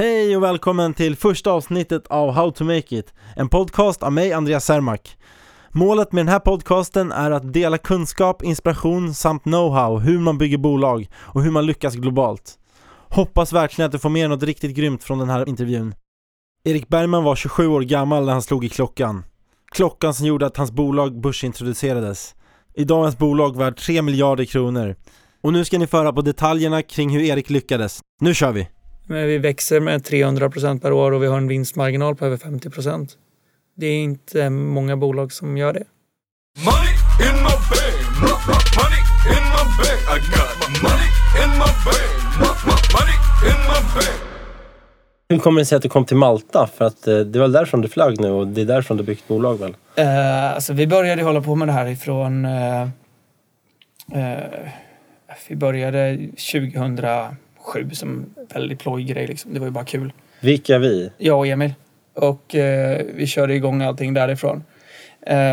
Hej och välkommen till första avsnittet av How to Make It, en podcast av mig, Andreas Sermak. Målet med den här podcasten är att dela kunskap, inspiration samt know-how hur man bygger bolag och hur man lyckas globalt. Hoppas verkligen att du får med något riktigt grymt från den här intervjun. Erik Bergman var 27 år gammal när han slog i klockan. Klockan som gjorde att hans bolag börsintroducerades. Idag är hans bolag värt 3 miljarder kronor. Och nu ska ni föra på detaljerna kring hur Erik lyckades. Nu kör vi! Men vi växer med 300 procent per år och vi har en vinstmarginal på över 50 procent. Det är inte många bolag som gör det. Hur kommer det sig att du kom till Malta? För att eh, det var därifrån du flög nu och det är därifrån du byggt bolag väl? Uh, alltså vi började hålla på med det här ifrån... Uh, uh, vi började 2007 som väldigt plojig grej. Liksom. Det var ju bara kul. Vilka vi? Jag och Emil. Och vi körde igång allting därifrån.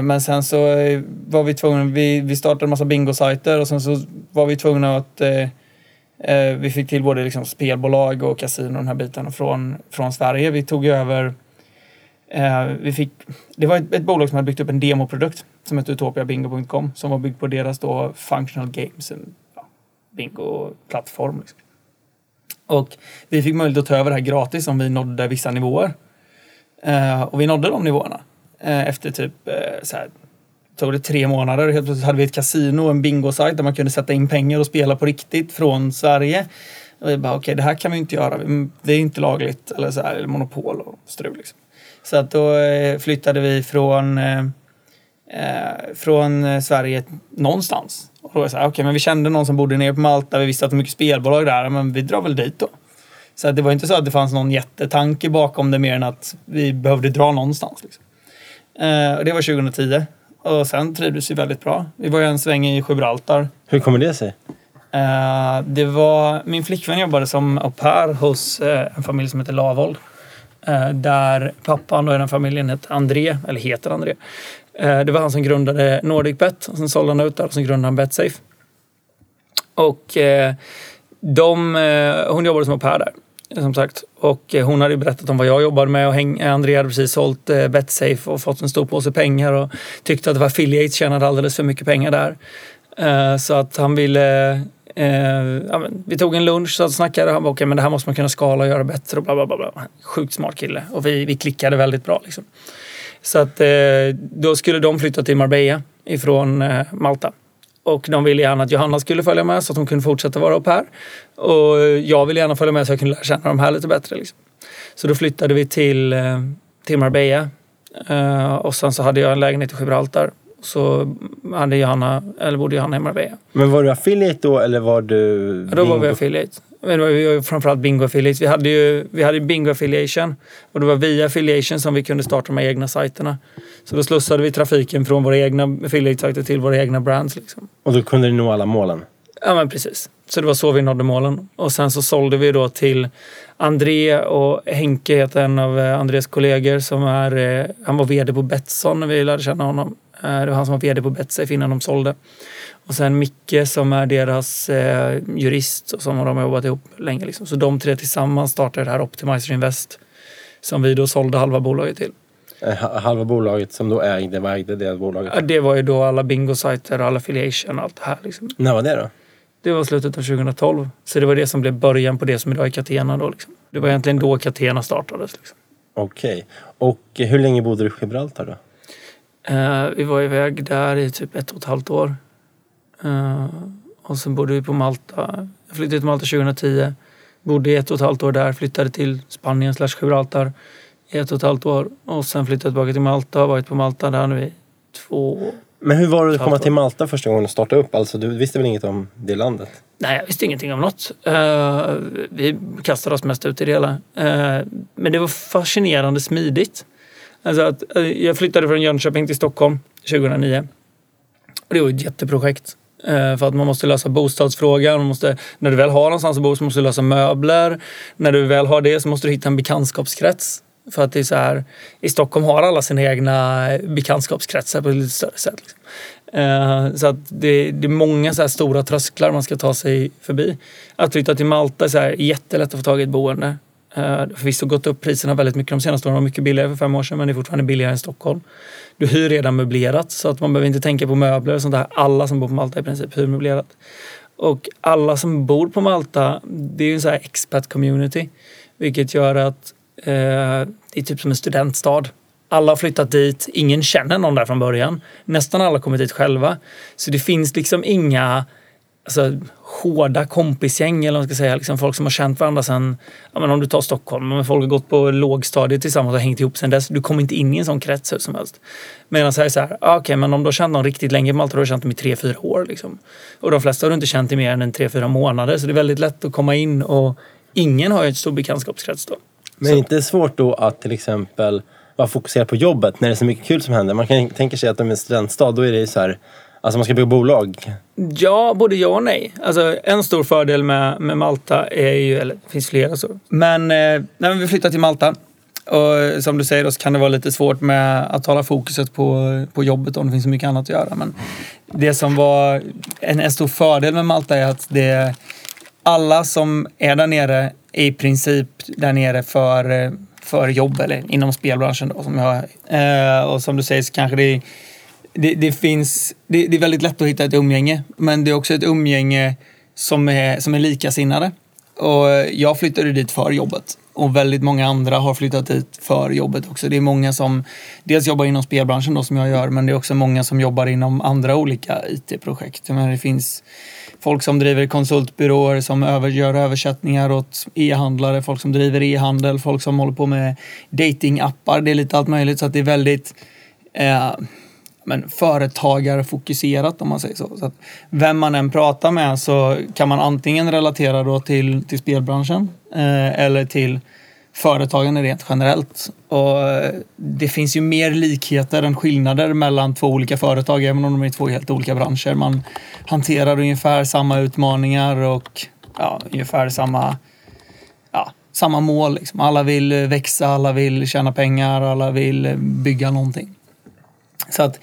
Men sen så var vi tvungna, vi, vi startade en massa bingosajter och sen så var vi tvungna att Eh, vi fick till både liksom spelbolag och kasino, den här biten från, från Sverige. Vi tog över eh, vi fick, det var ett, ett, bolag som hade byggt upp en demoprodukt som hette utopiabingo.com som var byggd på deras då functional games, en ja, bingo-plattform. Liksom. Och vi fick möjlighet att ta över det här gratis om vi nådde vissa nivåer. Eh, och vi nådde de nivåerna eh, efter typ eh, så här, tog det tre månader. Helt plötsligt hade vi ett kasino, en bingosajt där man kunde sätta in pengar och spela på riktigt från Sverige. Och vi bara, okej, okay, det här kan vi inte göra. Det är inte lagligt, eller så här, eller monopol och strul. Liksom. Så att då eh, flyttade vi från, eh, eh från Sverige någonstans. Och då var jag så här, okay, men vi kände någon som bodde nere på Malta. Vi visste att det var mycket spelbolag där, men vi drar väl dit då. Så att det var inte så att det fanns någon jättetanke bakom det mer än att vi behövde dra någonstans. Liksom. och det var 2010. Och sen trivdes vi väldigt bra. Vi var ju en sväng i Gibraltar. Hur kommer det sig? Uh, det var, min flickvän jobbade som au pair hos uh, en familj som heter Lavold. Eh, där pappan och den familjen hette André, eller heter André. Eh, det var han som grundade NordicBet och sen sålde han ut där och sen grundade han Betsafe. Och eh, de, hon jobbade som au pair där som sagt. Och hon hade berättat om vad jag jobbade med och André hade precis sålt Betsafe och fått en stor påse pengar och tyckte att det var affiliates, tjänade alldeles för mycket pengar där. Så att han ville Eh, ja, vi tog en lunch och snackade. Han bara, okej, okay, men det här måste man kunna skala och göra bättre och bla, bla, bla. bla. Sjukt smart kille. Och vi, vi klickade väldigt bra. Liksom. Så att eh, då skulle de flytta till Marbella ifrån eh, Malta. Och de ville gärna att Johanna skulle följa med så att hon kunde fortsätta vara au pair. Och jag ville gärna följa med så jag kunde lära känna de här lite bättre. Liksom. Så då flyttade vi till, eh, till Marbella. Och sen så hade jag en lägenhet i Gibraltar. Så hade Johanna, eller bodde Johanna i Marbella. Men var du affiliate då eller var du... Ja, då var vi affiliate. Men vi var framförallt bingo affiliates. Vi hade ju vi hade bingo affiliation och det var via affiliation som vi kunde starta de här egna sajterna. Så då slussade vi trafiken från våra egna affiliate-sajter till våra egna brands. Liksom. Och då kunde ni nå alla målen? Ja men precis. Så det var så vi nådde målen. Och sen så sålde vi då till André och Henke heter en av eh, Andrés kollegor som är, eh, han var VD på Betsson när vi lärde känna honom. Eh, det var han som var VD på Betsafe innan de sålde. Och sen Micke som är deras eh, jurist och som de har jobbat ihop länge. Liksom. Så de tre tillsammans startade det här Optimizer Invest som vi då sålde halva bolaget till. Halva bolaget som då ägde, vad ägde det bolaget? Ja, det var ju då alla bingosajter, all affiliation och allt det här. Liksom. När var det då? Det var slutet av 2012. Så det var det som blev början på det som idag är Catena då. Liksom. Det var egentligen då Catena startades. Liksom. Okej. Okay. Och hur länge bodde du i Gibraltar då? Uh, vi var iväg där i typ ett och ett halvt år. Uh, och sen bodde vi på Malta. Jag flyttade till Malta 2010. Bodde i ett och ett halvt år där. Flyttade till Spanien slash Gibraltar i ett och ett halvt år. Och sen flyttade tillbaka till Malta. Har varit på Malta där nu i två men hur var det att komma till Malta första gången och starta upp? Alltså, du visste väl inget om det landet? Nej, jag visste ingenting om något. Uh, vi kastade oss mest ut i det hela. Men det var fascinerande smidigt. Alltså att, eh, jag flyttade från Jönköping till Stockholm 2009. Och det var ett jätteprojekt. Eh, för att man måste lösa bostadsfrågan. Man måste, när du väl har någonstans att bo så måste du lösa möbler. När du väl har det så måste du hitta en bekantskapskrets. För att det är så här, i Stockholm har alla sina egna bekantskapskretsar på ett lite större sätt. Liksom. Eh, så att det, det, är många så stora trösklar man ska ta sig förbi. Att flytta till Malta är så här, jättelätt att få tag i ett boende. Eh, det har Förvisso gått upp priserna väldigt mycket de senaste åren. De var mycket billigare för fem år sedan men det är fortfarande billigare än Stockholm. Du hyr redan möblerat så att man behöver inte tänka på möbler och sånt där. Alla som bor på Malta i princip hyr möblerat. Och alla som bor på Malta, det är ju en sån här expat community. Vilket gör att eh, det är typ som en studentstad. Alla har flyttat dit, ingen känner någon där från början. Nästan alla har kommit dit själva. Så det finns liksom inga alltså, hårda kompisgäng eller vad man ska säga. Liksom folk som har känt varandra sen, ja, men om du tar Stockholm, men folk har gått på lågstadiet tillsammans och hängt ihop sen dess. Du kommer inte in i en sån krets hur som helst. Medan här är så här, ah, okej, men om du har känt någon riktigt länge på Malta, då har du känt dem i tre, fyra år. Liksom. Och de flesta har du inte känt i mer än tre, fyra månader. Så det är väldigt lätt att komma in och ingen har ju en stor bekantskapskrets då. Men är det inte svårt då att till exempel vara fokuserad på jobbet när det är så mycket kul som händer? Man kan tänka sig att om det är en studentstad, då är det ju så här, alltså man ska bygga bolag. Ja, både ja och nej. Alltså, en stor fördel med, med Malta är ju, eller det finns flera så. Men eh, när vi flyttar till Malta och som du säger då, så kan det vara lite svårt med att hålla fokuset på, på jobbet om det finns så mycket annat att göra. Men det som var en, en stor fördel med Malta är att det, alla som är där nere är i princip där nere för, för jobb eller inom spelbranschen. Då, som jag, eh, och som du säger så kanske det, är det, det finns, det, det är väldigt lätt att hitta ett umgänge. Men det är också ett umgänge som är, som är likasinnade. Och jag flyttade dit för jobbet. Och väldigt många andra har flyttat dit för jobbet också. Det är många som dels jobbar inom spelbranschen då, som jag gör, men det är också många som jobbar inom andra olika IT-projekt. Men det finns folk som driver konsultbyråer som över, gör översättningar åt e-handlare, folk som driver e-handel, folk som håller på med datingappar. Det är lite allt möjligt så att det är väldigt eh, men företagarfokuserat om man säger så. så att vem man än pratar med så kan man antingen relatera då till, till spelbranschen eh, eller till företagande rent generellt. Och eh, det finns ju mer likheter än skillnader mellan två olika företag, även om de är två helt olika branscher. Man hanterar ungefär samma utmaningar och ja, ungefär samma, ja, samma mål. Liksom. Alla vill växa, alla vill tjäna pengar, alla vill bygga någonting. Så att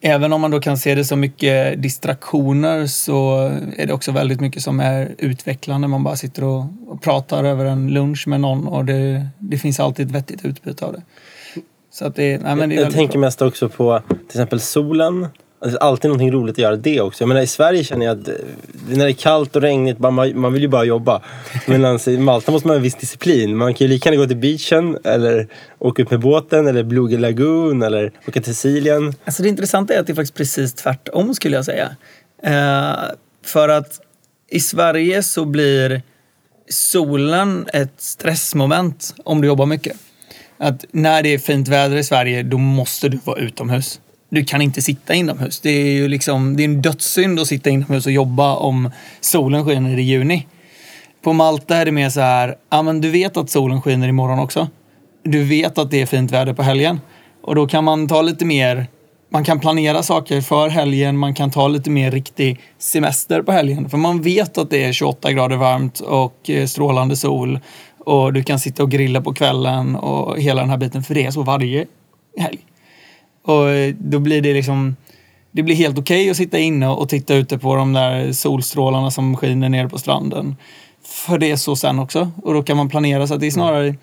även om man då kan se det som mycket distraktioner så är det också väldigt mycket som är utvecklande. Man bara sitter och, och pratar över en lunch med någon och det, det finns alltid ett vettigt utbyte av det. Så att det, nej, det Jag tänker bra. mest också på till exempel solen. Alltså, det är alltid någonting roligt att göra det också. Jag menar, I Sverige känner jag att eh, när det är kallt och regnigt, man, man vill ju bara jobba. Medan i Malta måste man ha en viss disciplin. Man kan ju lika gärna gå till beachen eller åka ut med båten eller Blue Lagoon eller åka till Sicilien. Alltså det intressanta är att det är faktiskt precis tvärtom skulle jag säga. Eh, för att i Sverige så blir solen ett stressmoment om du jobbar mycket. Att när det är fint väder i Sverige, då måste du vara utomhus. Du kan inte sitta inomhus. Det är ju liksom, det är en dödssynd att sitta inomhus och jobba om solen skiner i juni. På Malta är det mer så här, ja men du vet att solen skiner imorgon också. Du vet att det är fint väder på helgen. Och då kan man ta lite mer, man kan planera saker för helgen, man kan ta lite mer riktig semester på helgen. För man vet att det är 28 grader varmt och eh, strålande sol. Och du kan sitta och grilla på kvällen och hela den här biten, för det är så varje helg. Och eh, då blir det liksom, det blir helt okej att sitta inne och titta ute på de där solstrålarna som skiner ner på stranden. För det är så sen också. Och då kan man planera så att det är snarare,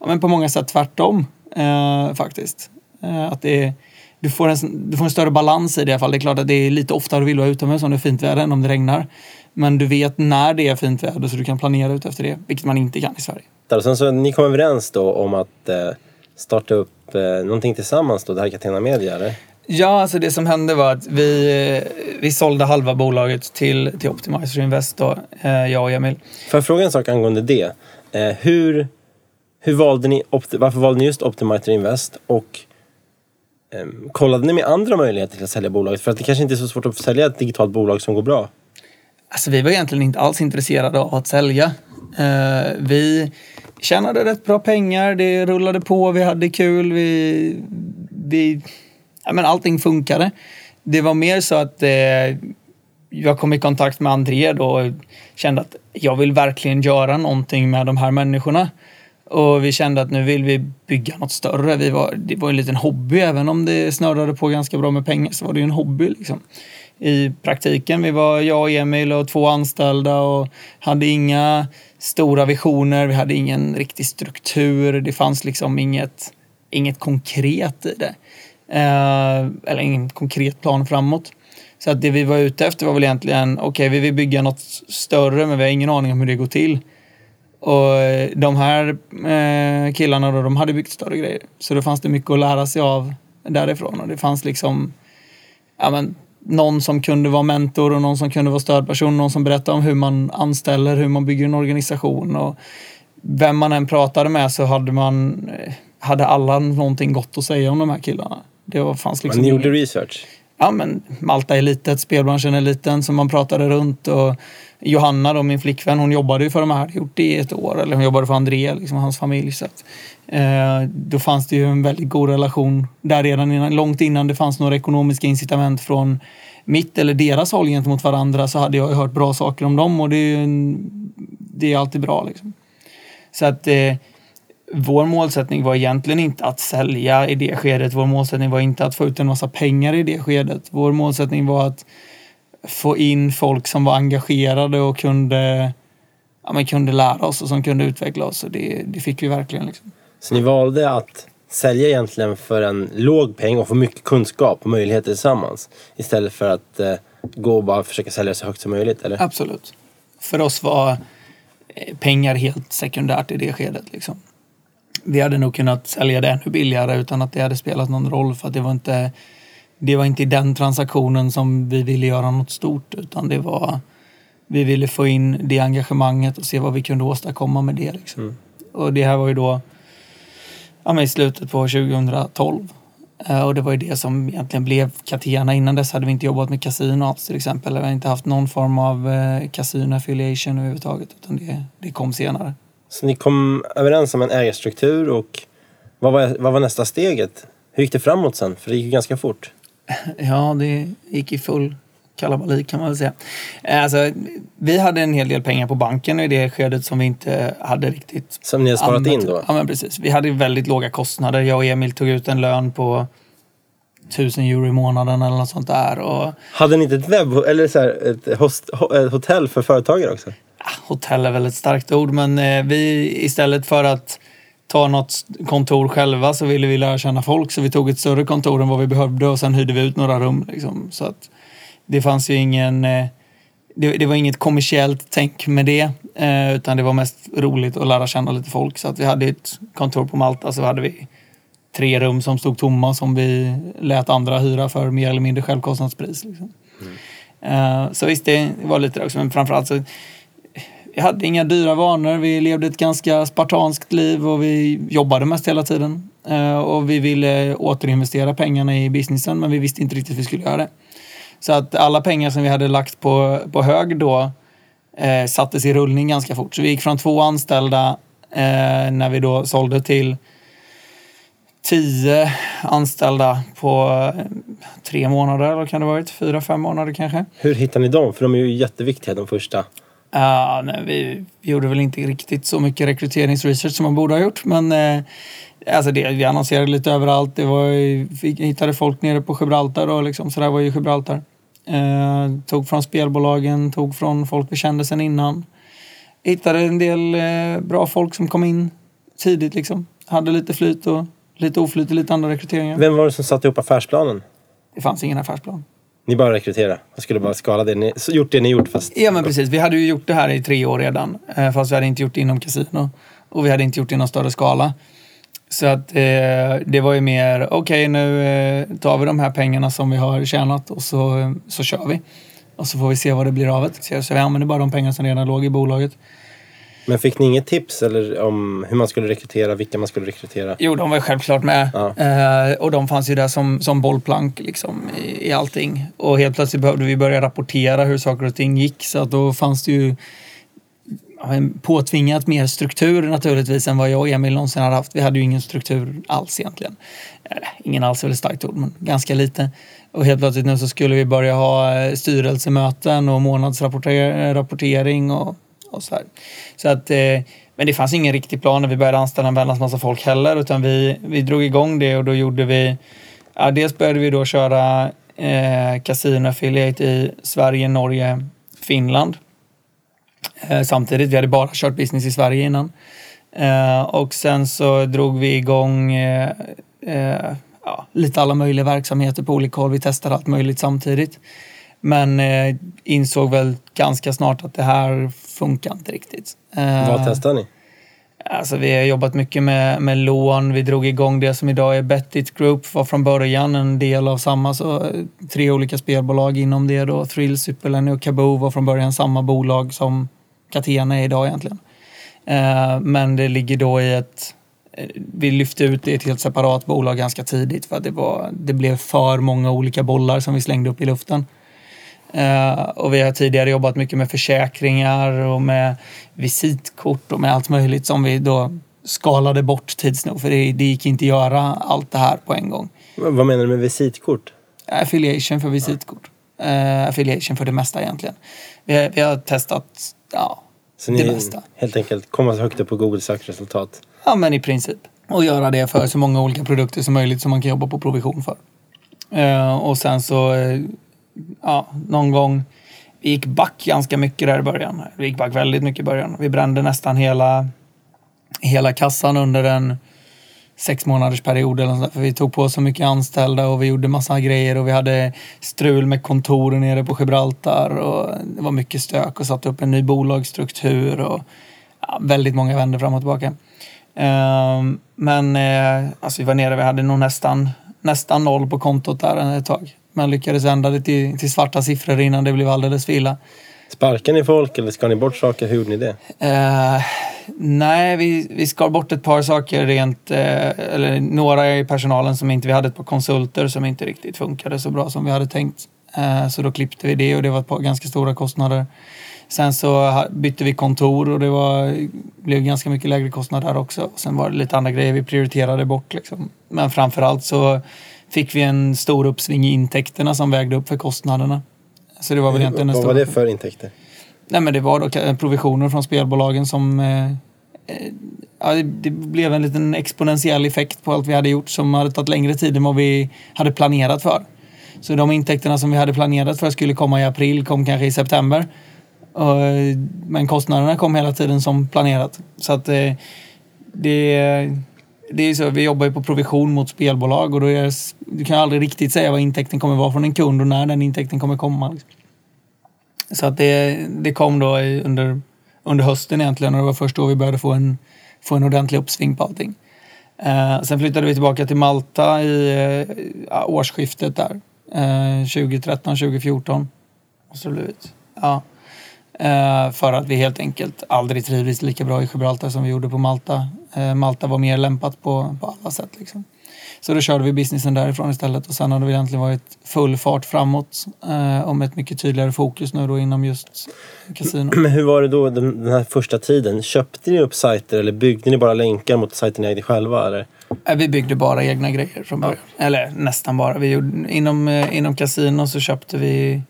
ja, men på många sätt tvärtom eh, faktiskt. Eh, att det är, du, får en, du får en större balans i det i alla fall. Det är klart att det är lite oftare du vill vara utomhus om det är fint väder än om det regnar. Men du vet när det är fint väder så du kan planera ut efter det, vilket man inte kan i Sverige. Sen så ni kom överens då om att eh, starta upp eh, någonting tillsammans då, det här Catena Media eller? Ja, alltså det som hände var att vi, eh, vi sålde halva bolaget till, till Optimizer Invest, då, eh, jag och Emil. Får jag fråga en sak angående det? Eh, hur, hur valde ni, varför valde ni just Optimizer Invest? Och ehm, kollade ni med andra möjligheter till att sälja bolaget? För att det kanske inte är så svårt att sälja ett digitalt bolag som går bra. Alltså vi var egentligen inte alls intresserade av att sälja. Eh, vi tjänade rätt bra pengar, det rullade på, vi hade kul, vi... vi ja, men allting funkade. Det var mer så att eh, jag kom i kontakt med André då och kände att jag vill verkligen göra någonting med de här människorna. Och vi kände att nu vill vi bygga något större. Vi var, det var en liten hobby, även om det snurrade på ganska bra med pengar så var det ju en hobby. Liksom. I praktiken, vi var jag och Emil och två anställda och hade inga stora visioner, vi hade ingen riktig struktur, det fanns liksom inget, inget konkret i det. Eh, eller ingen konkret plan framåt. Så att det vi var ute efter var väl egentligen, okej okay, vi vill bygga något större men vi har ingen aning om hur det går till. Och de här eh, killarna då, de hade byggt större grejer. Så då fanns det mycket att lära sig av därifrån. Och det fanns liksom ja, men, någon som kunde vara mentor och någon som kunde vara stödperson. Någon som berättade om hur man anställer, hur man bygger en organisation. Och vem man än pratade med så hade man hade alla någonting gott att säga om de här killarna. Det var, fanns liksom Man gjorde research. ja, men Malta är litet, spelbranschen är liten, så man pratade runt. Och Johanna, då, min flickvän, hon jobbade ju för de här, hade gjort det i ett år. Eller hon jobbade för André, liksom, hans familj. Så att, eh, då fanns det ju en väldigt god relation där redan innan, långt innan det fanns några ekonomiska incitament från mitt eller deras håll gentemot varandra så hade jag ju hört bra saker om dem och det är ju en, det är alltid bra. Liksom. Så att eh, vår målsättning var egentligen inte att sälja i det skedet. Vår målsättning var inte att få ut en massa pengar i det skedet. Vår målsättning var att få in folk som var engagerade och kunde, ja, men kunde lära oss och som kunde utveckla oss. Och det, det fick vi verkligen. Liksom. Så ni valde att sälja egentligen för en låg peng och få mycket kunskap och möjligheter tillsammans. Istället för att eh, gå och bara försöka sälja så högt som möjligt, eller? Absolut. För oss var eh, pengar helt sekundärt i det skedet. Liksom. Vi hade nog kunnat sälja det ännu billigare utan att det hade spelat någon roll för att det var inte det var inte i den transaktionen som vi ville göra något stort utan det var vi ville få in det engagemanget och se vad vi kunde åstadkomma med det. Liksom. Och det här var ju då ja, i slutet på 2012. Eh, Och det var ju det som egentligen blev Catena. Innan dess hade vi inte jobbat med kasino alls till exempel. Eller inte haft någon form av eh, casino affiliation överhuvudtaget. Utan det, det kom senare. Så ni kom överens om en ägarstruktur och vad var, vad var nästa steget? Hur gick det framåt sen? För det gick ju ganska fort. Ja, det gick i full kalabalik kan man väl säga. Eh, Alltså, vi hade en hel del pengar på banken i det skedet som vi inte hade riktigt Som ni har sparat använt. in då? Ja, men precis. Vi hade väldigt låga kostnader. Jag och Emil tog ut en lön på 1000 euro i månaden eller något sånt där. Och Hade ni inte ett webb eller så här, ett, host, ho- ett hotell för företagare också? ah, hotell är väl ett starkt ord, men eh, vi istället för att ta något kontor själva så ville vi lära känna folk så vi tog ett större kontor än vad vi behövde och sen hyrde vi ut några rum. Liksom. Så att det fanns ju ingen... Eh, det, det var inget kommersiellt tänk med det eh, utan det var mest roligt att lära känna lite folk. Så att vi hade ett kontor på Malta så hade vi tre rum som stod tomma som vi lät andra hyra för mer eller mindre självkostnadspris. Liksom. Eh, så visst, det var lite det också, men framförallt så vi hade inga dyra vanor. Vi levde ett ganska spartanskt liv och vi jobbade mest hela tiden. Eh, och vi ville återinvestera pengarna i businessen men vi visste inte riktigt hur vi skulle göra det. Så att alla pengar som vi hade lagt på, på hög då eh, sattes i rullning ganska fort. Så vi gick från två anställda eh, när vi då sålde till tio anställda på eh, tre månader, eller kan det ha varit? Fyra, fem månader kanske. Hur hittar ni dem? För de är ju jätteviktiga de första. Ja, nej, vi, gjorde väl inte riktigt så mycket rekryteringsresearch som man borde ha gjort. Men eh, alltså det, vi annonserade lite överallt. Det var, vi hittade folk nere på Gibraltar. Och liksom, så där var ju Gibraltar. Eh, tog från spelbolagen, tog från folk vi kände sedan innan. Hittade en del eh, bra folk som kom in tidigt. Liksom. Hade lite flyt och lite oflyt i lite andra rekryteringar. Vem var det som satte ihop affärsplanen? Det fanns ingen affärsplan. Ni bara rekryterade. Jag skulle bara skala det ni, gjort det ni gjort fast... Ja men precis, vi hade ju gjort det här i tre år redan. Eh, fast vi hade inte gjort det inom kasino. Och vi hade inte gjort det i någon större skala. Så att eh, det var ju mer, okej nu eh, tar vi de här pengarna som vi har tjänat och så, så kör vi. Och så får vi se vad det blir av det. Så, så vi använder bara de pengar som redan låg i bolaget. Men fick ni inget tips eller om hur man skulle rekrytera, vilka man skulle rekrytera? Jo, de var självklart med. Ja. Eh, och de fanns ju där som, som bollplank liksom, i, i allting. Och helt plötsligt behövde vi börja rapportera hur saker och ting gick. Så att då fanns det ju ja, påtvingat mer struktur naturligtvis än vad jag och Emil någonsin hade haft. Vi hade ju ingen struktur alls egentligen. Eller, ingen alls är väl ett starkt ord, men ganska lite. Och helt plötsligt nu så skulle vi börja ha eh, styrelsemöten och månadsrapportering och, och så här. Så att, eh, men det fanns ingen riktig plan när vi började anställa en väldans massa folk heller, utan vi, vi drog igång det och då gjorde vi, ja, dels började vi då köra eh, Casino Affiliate i Sverige, Norge, Finland. Eh, samtidigt, vi hade bara kört business i Sverige innan. Eh, och sen så drog vi igång eh, eh, ja, lite alla möjliga verksamheter på olika håll. Vi testade allt möjligt samtidigt. Men eh, insåg väl ganska snart att det här funkar inte riktigt. Eh, Vad testar ni? Alltså vi har jobbat mycket med, med lån. Vi drog igång det som idag är Bettit Group. Var från början en del av samma, så eh, tre olika spelbolag inom det då. Thrill, Superlenny och Kaboo var från början samma bolag som Catena är idag egentligen. Eh, men det ligger då i ett... eh, Vi lyfte ut det i ett helt separat bolag ganska tidigt för att det, var, det blev för många olika bollar som vi slängde upp i luften. Eh, och vi har tidigare jobbat mycket med försäkringar och med visitkort och med allt möjligt som vi då skalade bort tids nog för det, det gick inte att göra allt det här på en gång. Vad menar du med visitkort? Affiliation för visitkort. Eh, affiliation för det mesta egentligen. Vi, har- vi har testat ja, Så det mesta. helt enkelt komma högt upp på Google sökresultat. Ja, men i princip. Och göra det för så många olika produkter som möjligt som man kan jobba på provision för. Eh, och sen så, ja, någon gång, vi gick back ganska mycket där i början. Vi gick back väldigt mycket i början. Vi brände nästan hela, hela kassan under en sex månaders period eller något sånt där. För vi tog på så mycket anställda och vi gjorde massa grejer och vi hade strul med kontoren nere på Gibraltar och det var mycket stök och satte upp en ny bolagsstruktur och ja, väldigt många vände fram och tillbaka. Ehm, men eh, alltså vi var nere, vi hade nog nästan, nästan noll på kontot där ett tag. Men lyckades vända det till, till svarta siffror innan det blev alldeles för illa. Sparkar ni folk eller skar ni bort saker? Hur gjorde ni det? Eh, nej, vi, vi skar bort ett par saker rent, eh, eller några i personalen som inte, vi hade ett par konsulter som inte riktigt funkade så bra som vi hade tänkt. Eh, så då klippte vi det och det var ett par ganska stora kostnader. Sen så bytte vi kontor och det var, blev ganska mycket lägre kostnader där också. Sen var det lite andra grejer vi prioriterade bort. Liksom. Men framförallt så fick vi en stor uppsving i intäkterna som vägde upp för kostnaderna. Så det var väl egentligen den Vad var det för intäkter? Nej, men det var då provisioner från spelbolagen som... Eh, eh, ja, det, det blev en liten exponentiell effekt på allt vi hade gjort som hade tagit längre tid än vad vi hade planerat för. Så de intäkterna som vi hade planerat för skulle komma i april kom kanske i september. Eh, men kostnaderna kom hela tiden som planerat. Så att eh, det, det är så, vi jobbar ju på provision mot spelbolag och då är du kan aldrig riktigt säga vad intäkten kommer vara från en kund och när den intäkten kommer komma. Liksom. Så att det, det kom då under, under hösten egentligen och det var först då vi började få en, få en ordentlig uppsving på allting. Eh, sen flyttade vi tillbaka till Malta i eh, årsskiftet där. Eh, 2013, 2014. Måste det ha. Ja. Eh, för att vi helt enkelt aldrig trivdes lika bra i Gibraltar som vi gjorde på Malta. Eh, Malta var mer lämpat på, på alla sätt. Liksom. Så då körde vi businessen därifrån istället och sen har det egentligen varit full fart framåt eh, och med ett mycket tydligare fokus nu då inom just kasino. Men hur var det då den, här första tiden? Köpte ni upp sajter eller byggde ni bara länkar mot sajten ni ägde själva? Eller? Eh, Vi byggde bara egna grejer från början. Eller nästan bara. Vi gjorde, inom, eh, inom kasino så köpte vi...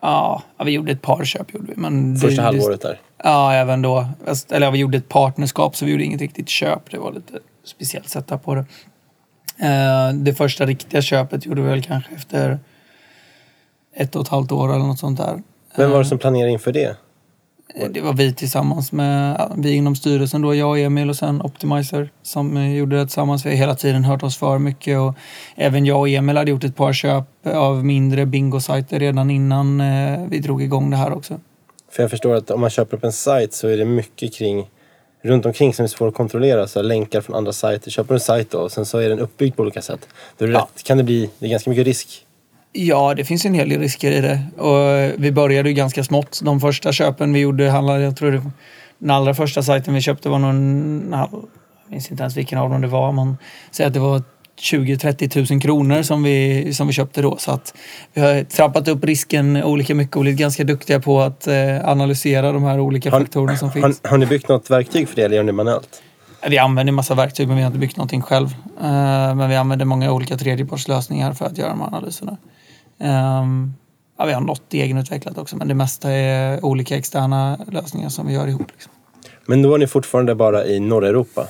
Ja, vi gjorde ett par köp. Gjorde vi, men Första det- halvåret där? Ja, även då. Eller ja, vi gjorde ett partnerskap så vi gjorde inget riktigt köp. Det var lite speciellt setup på det. Eh, det första riktiga köpet gjorde vi väl kanske efter ett och ett halvt år eller något sånt där. Vem var det som planerade inför det? Eh, Det var vi tillsammans med, vi inom styrelsen då, jag och Emil och sen Optimizer som eh, gjorde det tillsammans. Vi har hela tiden hört oss för mycket och även jag och Emil hade gjort ett par köp av mindre bingosajter redan innan eh, vi drog igång det här också. För jag förstår att om man köper upp en sajt så är det mycket kring runt omkring som är svårt att kontrollera. Så länkar från andra sajter. Köper du en sajt då och sen så är den uppbyggd på olika sätt. Då är Ja. rätt, kan det bli det är ganska mycket risk. Ja, det finns en hel del risker i det. Och vi började ju ganska smått. De första köpen vi gjorde handlade, jag tror det, den allra första sajten vi köpte var någon, jag minns inte ens vilken av dem det var, men säg att det var 20-30 000 kronor som vi, som vi köpte då. Så att vi har trappat upp risken olika mycket och blivit ganska duktiga på att eh, analysera de här olika Har, faktorerna som har, finns. har ni byggt något verktyg för det eller gör ni manuellt? Vi använder massa verktyg men vi har inte byggt någonting själv. Eh, men vi använder många olika tredjepartslösningar för att göra de här analyserna. Ehm, ja, vi har något egenutvecklat också men det mesta är olika externa lösningar som vi gör ihop. Liksom. Men då är ni fortfarande bara i norra Europa?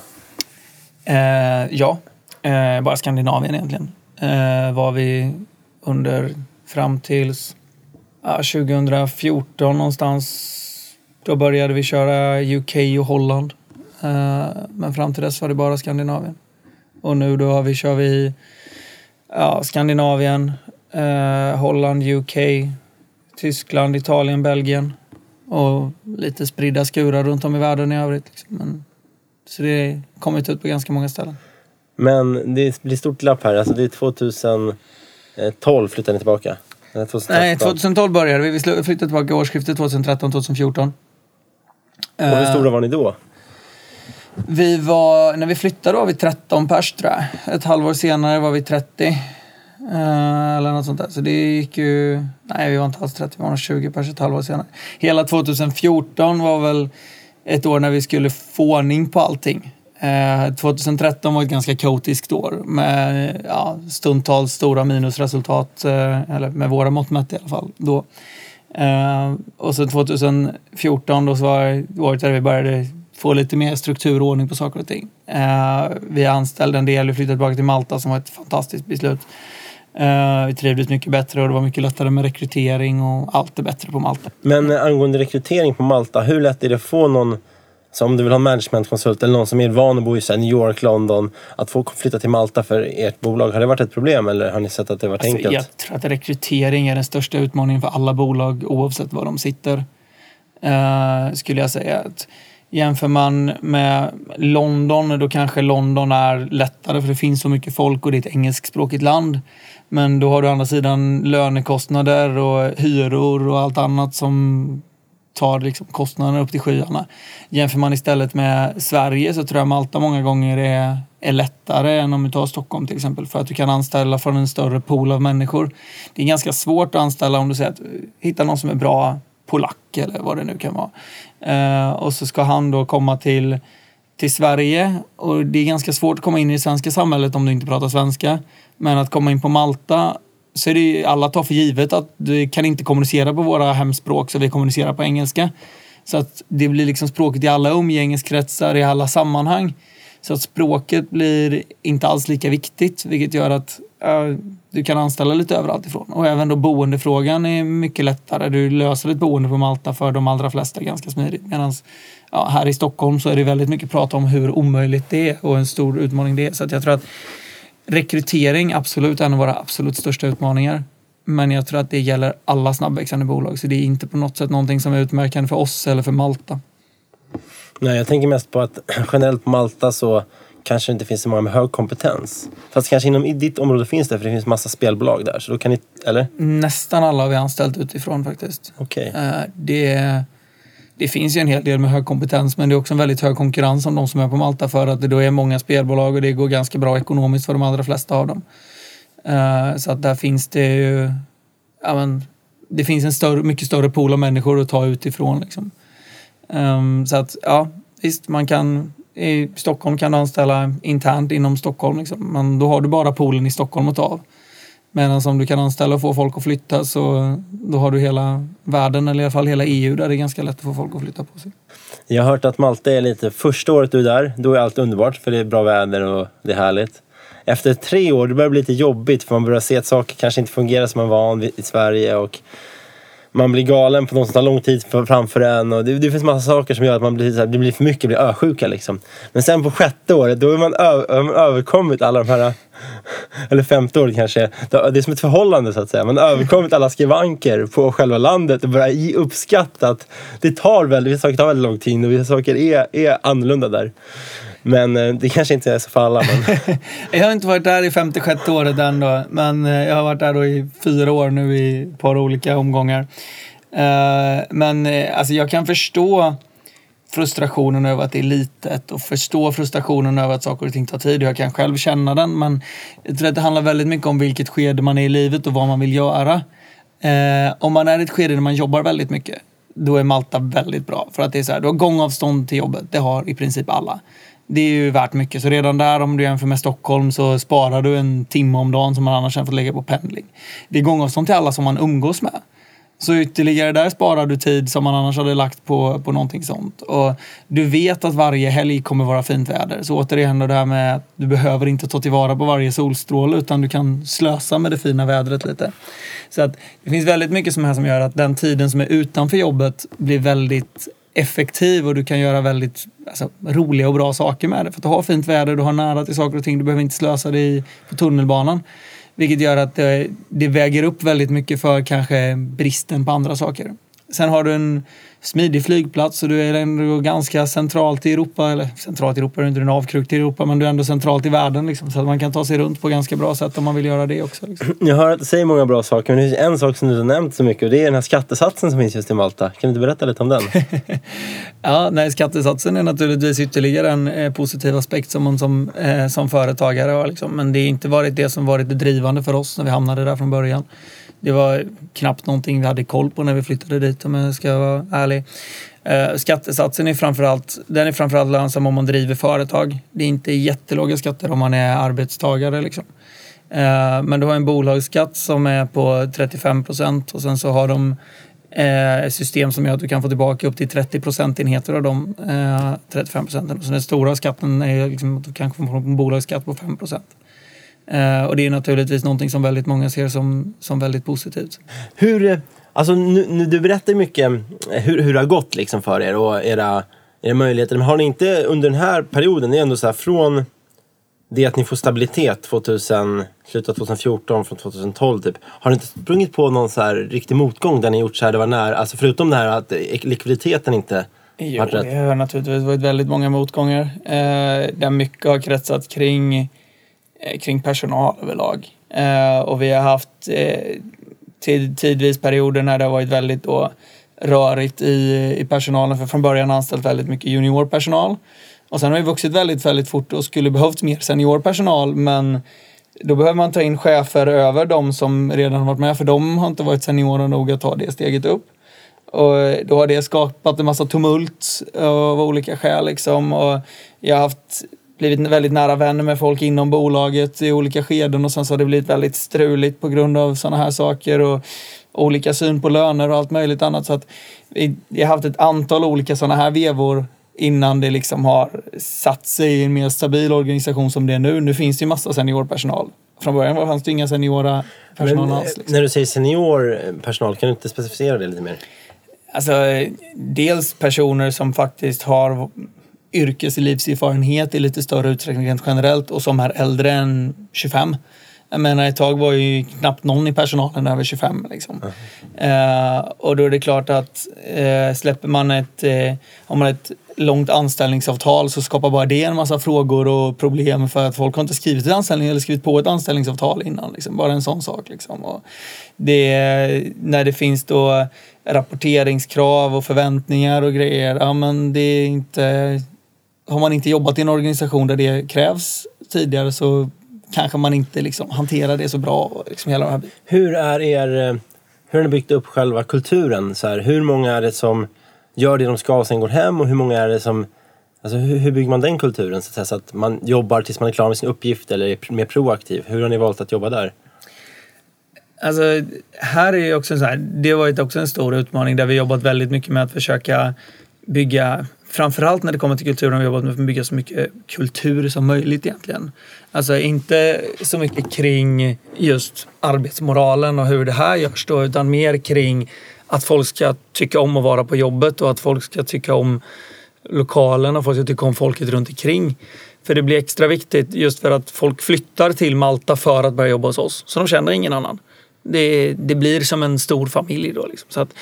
Eh, ja, eh, bara Skandinavien egentligen. Eh, var vi under fram tills ja, 2014 någonstans. Då började vi köra UK och Holland. Men fram till dess var det bara Skandinavien. Och nu då har vi, kör vi ja, Skandinavien, eh, Holland, UK, Tyskland, Italien, Belgien och lite spridda skurar runt om i världen i övrigt. Liksom. Men, så det har kommit ut på ganska många ställen. Men det blir stort glapp här. Alltså det är 2012 flyttade ni tillbaka. Eller 2013. Nej, 2012 började vi. Vi flyttade tillbaka årsskiftet 2013-2014. Och hur stora var ni då? Vi var, när vi flyttade var vi 13 pers tror jag. Ett halvår senare var vi 30. Eh, eller något sånt där. Så det gick ju... Nej, vi var inte alls 30. Vi var nog 20 pers ett halvår senare. Hela 2014 var väl ett år när vi skulle få ordning på allting. Eh, 2013 var ett ganska kaotiskt år med ja, stundtals stora minusresultat, eh, eller med våra mått mätt i alla fall. Då. Eh, och sen 2014 då så var året där vi började få lite mer struktur och ordning på saker och ting. Eh, vi anställde en del, vi flyttade tillbaka till Malta som var ett fantastiskt beslut. Eh, vi trivdes mycket bättre och det var mycket lättare med rekrytering och allt är bättre på Malta. Men eh, angående rekrytering på Malta, hur lätt är det att få någon, så om du vill ha en managementkonsult eller någon som är van att bo i här New York, London, att få flytta till Malta för ert bolag? Har det varit ett problem eller har ni sett att det varit Alltså, enkelt? jag tror att rekrytering är den största utmaningen för alla bolag oavsett var de sitter. Eh, skulle jag säga. Att jämför man med London, då kanske London är lättare för det finns så mycket folk och det är ett engelskspråkigt land. Men då har du å andra sidan lönekostnader och hyror och allt annat som tar liksom kostnaderna upp till skyarna. Jämför man istället med Sverige så tror jag Malta många gånger är, är lättare än om du tar Stockholm till exempel. För att du kan anställa från en större pool av människor. Det är ganska svårt att anställa om du säger att eh, hitta någon som är bra polack eller vad det nu kan vara. Eh, och så ska han då komma till, till Sverige och det är ganska svårt att komma in i det svenska samhället om du inte pratar svenska. Men att komma in på Malta så är det alla tar för givet att du kan inte kommunicera på våra hemspråk så vi kommunicerar på engelska. Så att det blir liksom språket i alla umgängeskretsar, i alla sammanhang. Så att språket blir inte alls lika viktigt, vilket gör att ja, du kan anställa lite överallt ifrån. Och även då boendefrågan är mycket lättare. Du löser ett boende på Malta för de allra flesta ganska smidigt. Medan ja, här i Stockholm så är det väldigt mycket prat om hur omöjligt det är och en stor utmaning det är. Så att jag tror att rekrytering absolut är en av våra absolut största utmaningar. Men jag tror att det gäller alla snabbväxande bolag. Så det är inte på något sätt någonting som är utmärkande för oss eller för Malta. Nej, jag tänker mest på att generellt på Malta så kanske det inte finns så många med hög kompetens. Fast kanske inom i ditt område finns det, för det finns massa spelbolag där. Så då kan ni, eller? Nästan alla har vi anställt utifrån faktiskt. Okej. Eh, Det, det finns ju en hel del med hög kompetens men det är också en väldigt hög konkurrens om de som är på Malta för att det då är många spelbolag och det går ganska bra ekonomiskt för de allra flesta av dem. Eh, så att där finns det ju, ja men, det finns en större, mycket större pool av människor att ta utifrån. Liksom. Ehm, så att ja, visst man kan i Stockholm kan du anställa internt inom Stockholm liksom. men då har du bara poolen i Stockholm att ta av. Medan om du kan anställa och få folk att flytta så då har du hela världen, eller i alla fall hela EU, där det är ganska lätt att få folk att flytta på sig. Jag har hört att Malta är lite, första året du är där, då är allt underbart för det är bra väder och det är härligt. Efter tre år, det börjar bli lite jobbigt för man börjar se att saker kanske inte fungerar som man är van vid i Sverige och man blir galen på något som tar lång tid framför en och det, det finns massa saker som gör att man blir, så här, det blir för mycket, blir ösjuka liksom. Men sen på sjätte året, då är man, ö, har man överkommit alla de här, eller femte året kanske, det är som ett förhållande så att säga. Man har överkommit alla skavanker på själva landet och börjar uppskatta att det tar väldigt, vissa saker tar väldigt lång tid och vissa saker är, är annorlunda där. Men eh, det kanske inte är så för alla. Men... Jag har inte varit där i femte, sjätte året än då, men eh, jag har varit där då i fyra år nu i ett par olika omgångar. Eh, men alltså jag kan förstå frustrationen över att det är litet och förstå frustrationen över att saker och ting tar tid. Jag kan själv känna den, men jag tror att det handlar väldigt mycket om vilket skede man är i livet och vad man vill göra. Eh, om man är i ett skede där man jobbar väldigt mycket, då är Malta väldigt bra. För att det är så här, du har gångavstånd till jobbet, det har i princip alla. Det är ju värt mycket. Så redan där, om du jämför med Stockholm, så sparar du en timme om dagen som man annars hade fått lägga på pendling. Det är gångavstånd till alla som man umgås med. Så ytterligare där sparar du tid som man annars hade lagt på, på någonting sånt. Och du vet att varje helg kommer vara fint väder. Så återigen det här med att du behöver inte ta tillvara på varje solstråle utan du kan slösa med det fina vädret lite. Så att det finns väldigt mycket som här som gör att den tiden som är utanför jobbet blir väldigt effektiv och du kan göra väldigt alltså, roliga och bra saker med det. För att du har fint väder, du har nära till saker och ting, du behöver inte slösa dig på tunnelbanan. Vilket gör att det, det väger upp väldigt mycket för kanske bristen på andra saker. Sen har du en smidig flygplats och du är ändå ganska centralt i Europa, eller centralt i Europa, du är inte en avkrok i Europa, men du är ändå centralt i världen liksom, så att man kan ta sig runt på ganska bra sätt om man vill göra det också. Liksom. Jag hör att du säger många bra saker, men det finns en sak som du har nämnt så mycket och det är den här skattesatsen som finns just i Malta. Kan du inte berätta lite om den? Ja, nej, skattesatsen är naturligtvis ytterligare en eh, positiv aspekt som man som, eh, som företagare har. Liksom. Men det är inte varit det som varit det drivande för oss när vi hamnade där från början. Det var knappt någonting vi hade koll på när vi flyttade dit om jag ska vara ärlig. Eh, skattesatsen är framförallt, den är framförallt lönsam om man driver företag. Det är inte jättelåga skatter om man är arbetstagare. Liksom. Eh, men du har en bolagsskatt som är på 35 procent och sen så har de eh, system som gör att du kan få tillbaka upp till 30 procentenheter av de 35 procenten. Så den stora skatten är liksom att du kan få en bolagsskatt på 5 procent. Eh, och det är naturligtvis någonting som väldigt många ser som, som väldigt positivt. Hur, alltså nu, nu, du berättar mycket hur, hur det har gått liksom för er och era, era möjligheter. Men har ni inte under den här perioden, det är ändå så här från det att ni får stabilitet 2000, slutet av 2014, från 2012 typ. Har ni inte sprungit på någon så här riktig motgång där ni gjort så här, det var nära, alltså förutom det här att likviditeten inte Jo, varit rätt? det har naturligtvis varit väldigt många motgångar. Eh, där mycket har kretsat kring, Eh, kring personal överlag. Eh, och vi har haft eh, tid, tidvis perioder när det har varit väldigt då, rörigt i, i personalen. För från början har anställt väldigt mycket juniorpersonal. Och sen har vi vuxit väldigt, väldigt fort och skulle behövt mer seniorpersonal. Men då behöver man ta in chefer över de som redan har varit med. För de har inte varit seniora nog att ta det steget upp. Och då har det skapat en massa tumult av olika skäl. Liksom. Och jag har haft, blivit väldigt nära vänner med folk inom bolaget i olika skeden och sen så har det blivit väldigt struligt på grund av sådana här saker och olika syn på löner och allt möjligt annat. Så att vi, vi har haft ett antal olika sådana här vevor innan det liksom har satt sig i en mer stabil organisation som det är nu. Nu finns det ju massa seniorpersonal. Från början fanns det inga seniora personal Men, alls. eh, Liksom. När du säger senior personal, kan du inte specificera det lite mer? Alltså, dels personer som faktiskt har yrkeslivserfarenhet i lite större utsträckning rent generellt och som är äldre än 25. Jag menar, ett tag var ju knappt någon i personalen över 25. Liksom. Eh, och då är det klart att eh, släpper man ett, eh, har man ett långt anställningsavtal så skapar bara det en massa frågor och problem för att folk har inte skrivit ett anställning eller skrivit på ett anställningsavtal innan. Liksom. Bara en sån sak. Liksom. Och det, när det finns då rapporteringskrav och förväntningar och grejer, ja men det är inte... Har man inte jobbat i en organisation där det krävs tidigare så kanske man inte liksom hanterar det så bra. Liksom hela här Hur är er, eh, hur har ni byggt upp själva kulturen? Så här, hur många är det som gör det de ska och sen går hem och hur många är det som Alltså hur, hur bygger man den kulturen så att, så att man jobbar tills man är klar med sin uppgift eller är mer proaktiv? Hur har ni valt att jobba där? Alltså, här är ju också så här, det har varit också en stor utmaning där vi jobbat väldigt mycket med att försöka bygga, framförallt när det kommer till kulturen, har vi jobbat med att bygga så mycket eh, kultur som möjligt egentligen. Alltså inte så mycket kring just arbetsmoralen och hur det här görs då, utan mer kring att folk ska tycka om att vara på jobbet och att folk ska tycka om lokalen och folk ska tycka om folket runt omkring. För det blir extra viktigt just för att folk flyttar till Malta för att börja jobba hos oss. Så de känner ingen annan. Det, det blir som en stor familj då. Liksom. Så att,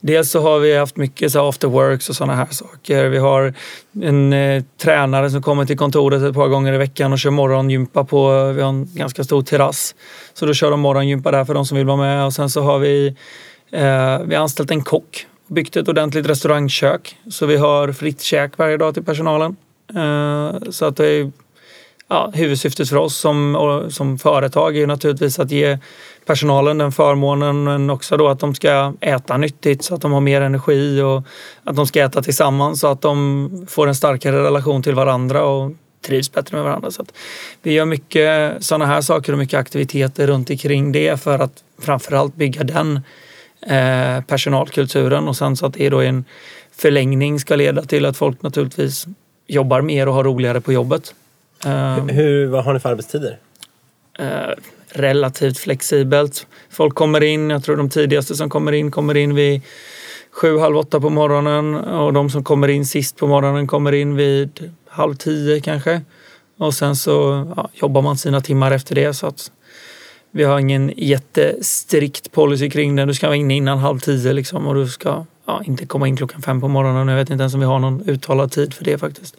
dels så har vi haft mycket så after works och sådana här saker. Vi har en eh, tränare som kommer till kontoret ett par gånger i veckan och kör morgongympa på, vi har en ganska stor terrass. Så då kör de morgongympa där för de som vill vara med. Och sen så har vi, eh, vi har anställt en kock och byggt ett ordentligt restaurangkök. Så vi har fritt käk varje dag till personalen. Eh, så att det är ja, huvudsyftet för oss som, som företag är ju naturligtvis att ge personalen den förmånen men också då att de ska äta nyttigt så att de har mer energi och att de ska äta tillsammans så att de får en starkare relation till varandra och trivs bättre med varandra. Så vi gör mycket sådana här saker och mycket aktiviteter runt omkring det för att framförallt bygga den eh, personalkulturen och sen så att det då i en förlängning ska leda till att folk naturligtvis jobbar mer och har roligare på jobbet. Eh, Hur, vad har ni för arbetstider? eh, relativt flexibelt. Folk kommer in, jag tror de tidigaste som kommer in kommer in vid sju, halv åtta på morgonen och de som kommer in sist på morgonen kommer in vid halv tio kanske. Och sen så ja, jobbar man sina timmar efter det så att vi har ingen jättestrikt policy kring det. Du ska vara inne innan halv tio liksom och du ska ja, inte komma in klockan fem på morgonen. Jag vet inte ens om vi har någon uttalad tid för det faktiskt.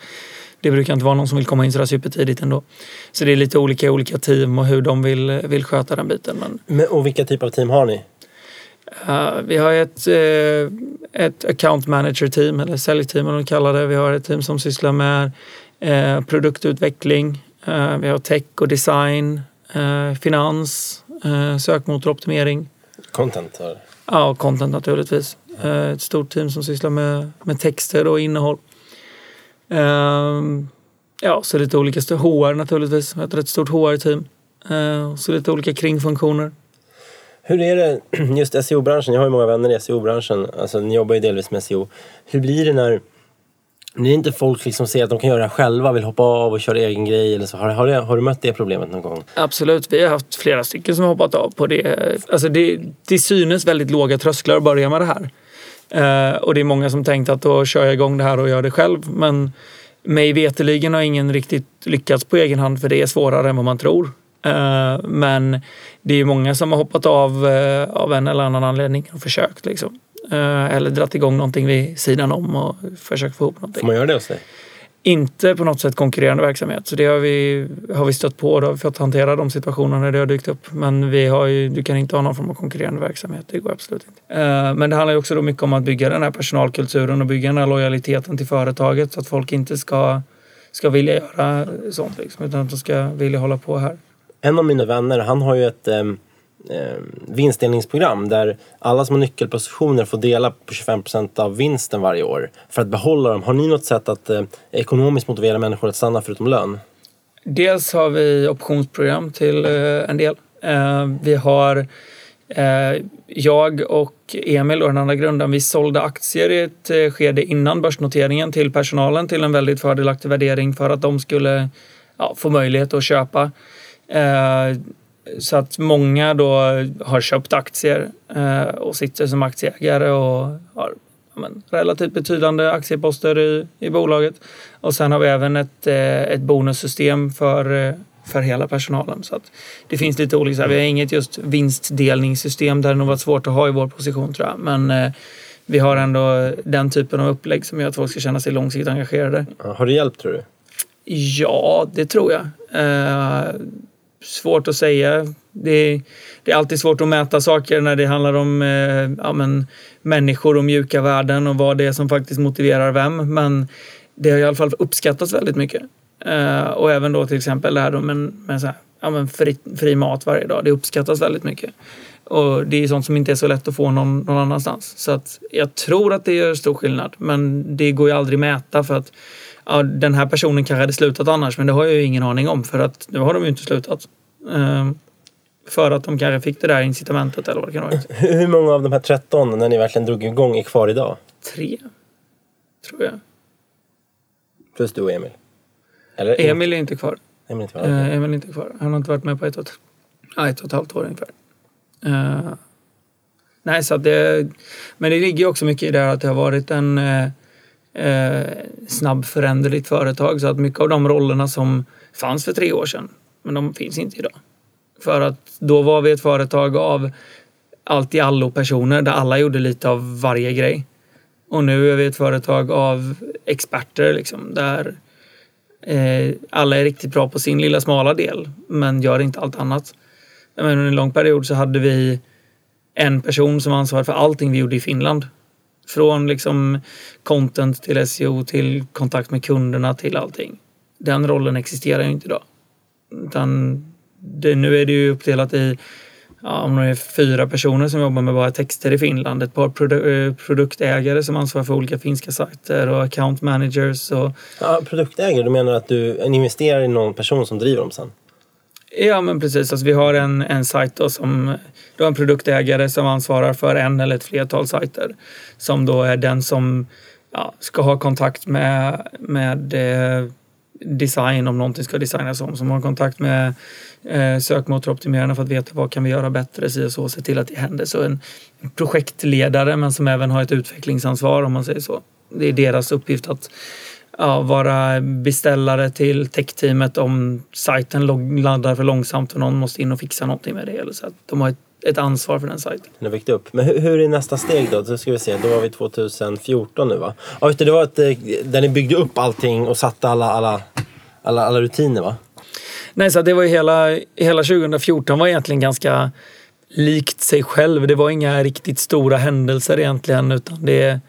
Det brukar inte vara någon som vill komma in sådär supertidigt ändå. Så det är lite olika i olika team och hur de vill, vill sköta den biten. Men Men, och vilka typer av team har ni? Uh, vi har ett, uh, ett account manager team, eller säljteam om de kallar det. Vi har ett team som sysslar med uh, produktutveckling. Vi har tech och design, finans, sökmotoroptimering. Content? Har. Ja, content naturligtvis. Ett stort team som sysslar med, med texter och innehåll. Uh, ja, så lite olika HR naturligtvis. Ett rätt stort HR-team. Uh, så lite olika kringfunktioner. Hur är det just SEO-branschen? Jag har ju många vänner i SEO-branschen. Alltså, ni jobbar ju delvis med SEO. Hur blir det när blir inte folk liksom ser att de kan göra det själva, vill hoppa av och köra egen grej eller så? Har, har, du, har du mött det problemet någon gång? Absolut, vi har haft flera stycken som har hoppat av på det. Alltså det, det synes väldigt låga trösklar att börja med det här. Eh, och det är många som tänkt att då kör jag igång det här och gör det själv. Men mig veteligen har ingen riktigt lyckats på egen hand för det är svårare än vad man tror. Eh, men det är många som har hoppat av eh, av en eller annan anledning och försökt. Liksom. Eh, eller dratt igång någonting vid sidan om och försökt få ihop någonting Får man göra det hos dig? Inte på något sätt konkurrerande verksamhet. Så det har vi, har vi stött på och då har vi fått hantera de situationerna när det har dykt upp. Men vi har ju, du kan inte ha någon form av konkurrerande verksamhet. Det går absolut inte. Eh, men det handlar ju också då mycket om att bygga den här personalkulturen och bygga den här lojaliteten till företaget så att folk inte ska, ska vilja göra sånt liksom, utan att de ska vilja hålla på här. En av mina vänner, han har ju ett ehm, eh, vinstdelningsprogram där alla som har nyckelpositioner får dela på 25% av vinsten varje år för att behålla dem. Har ni något sätt att eh, ekonomiskt motivera människor att stanna förutom lön? Dels har vi optionsprogram till eh, en del. Eh, vi har eh, jag och Emil och den andra grundaren, vi sålde aktier i ett eh, skede innan börsnoteringen till personalen till en väldigt fördelaktig värdering för att de skulle ja, få möjlighet att köpa. Eh, så att många då har köpt aktier eh, och sitter som aktieägare och har men, relativt betydande aktieposter i, i bolaget. Och sen har vi även ett, eh, ett bonussystem för, eh, för hela personalen. Så att det finns lite olika. Vi har inget just vinstdelningssystem där det nog varit svårt att ha i vår position tror jag. Men vi har ändå den typen av upplägg som gör att folk ska känna sig långsiktigt engagerade. Har det hjälpt tror du? Ja, det tror jag. Svårt att säga. Det, det är alltid svårt att mäta saker när det handlar om eh, ja, men, människor och mjuka värden och vad det är som faktiskt motiverar vem. Men det har i alla fall uppskattats väldigt mycket. Eh, och även då till exempel det här med, med så här, ja, men fri, fri mat varje dag. Det uppskattas väldigt mycket. Och det är sånt som inte är så lätt att få någon, någon annanstans. Så att jag tror att det gör stor skillnad. Men det går ju aldrig att mäta för att ja, den här personen kanske hade slutat annars. Men det har jag ju ingen aning om för att nu har de ju inte slutat. Ehm, för att de kanske fick det där incitamentet eller vad det kan vara. Hur många av de här 13 när ni verkligen drog igång är kvar idag? Tre, tror jag. Plus du och Emil? Eller Emil är inte kvar. Emil inte var Eh. Emil är inte kvar. Han har inte varit med på ett och ett, ja, ett och ett halvt år ungefär. Eh, nej, så att det, men det ligger också mycket i det här att det har varit en eh, eh, snabbföränderligt företag. Så att mycket av de rollerna som fanns för tre år sedan, men de finns inte idag. För att då var vi ett företag av allt i allo personer där alla gjorde lite av varje grej. Och nu är vi ett företag av experter liksom, där eh, alla är riktigt bra på sin lilla smala del men gör inte allt annat. Men under en lång period så hade vi en person som ansvarade för allting vi gjorde i Finland. Från liksom content till SEO till kontakt med kunderna till allting. Den rollen existerar ju inte idag. Utan det, nu är det ju uppdelat i ja, om det är fyra personer som jobbar med bara texter i Finland, ett par produ- eh, produktägare som ansvarar för olika finska sajter och account managers och Ja, produktägare, du menar att du investerar i någon person som driver dem sen? Ja, men precis. Alltså, vi har en, en sajt som du har en produktägare som ansvarar för en eller ett flertal sajter. Som då är den som ja, ska ha kontakt med, med eh, design om någonting ska designas om. Som har kontakt med eh, sökmotoroptimerarna för att veta vad kan vi göra bättre, si och så, se till att det händer. Så en, projektledare men som även har ett utvecklingsansvar om man säger så. Det är deras uppgift att ja, vara beställare till techteamet om sajten laddar för långsamt och någon måste in och fixa någonting med det. Eller så att de har ett, ett ansvar för den sajten. Den har upp. Men hur, hur är nästa steg då? Då ska vi se, då var vi 2014 nu va? Ja just det, det var att, eh, där ni byggde upp allting och satte alla, alla, alla, alla rutiner va? Nej, så det var ju hela, hela 2014 var egentligen ganska likt sig själv. Det var inga riktigt stora händelser egentligen utan det,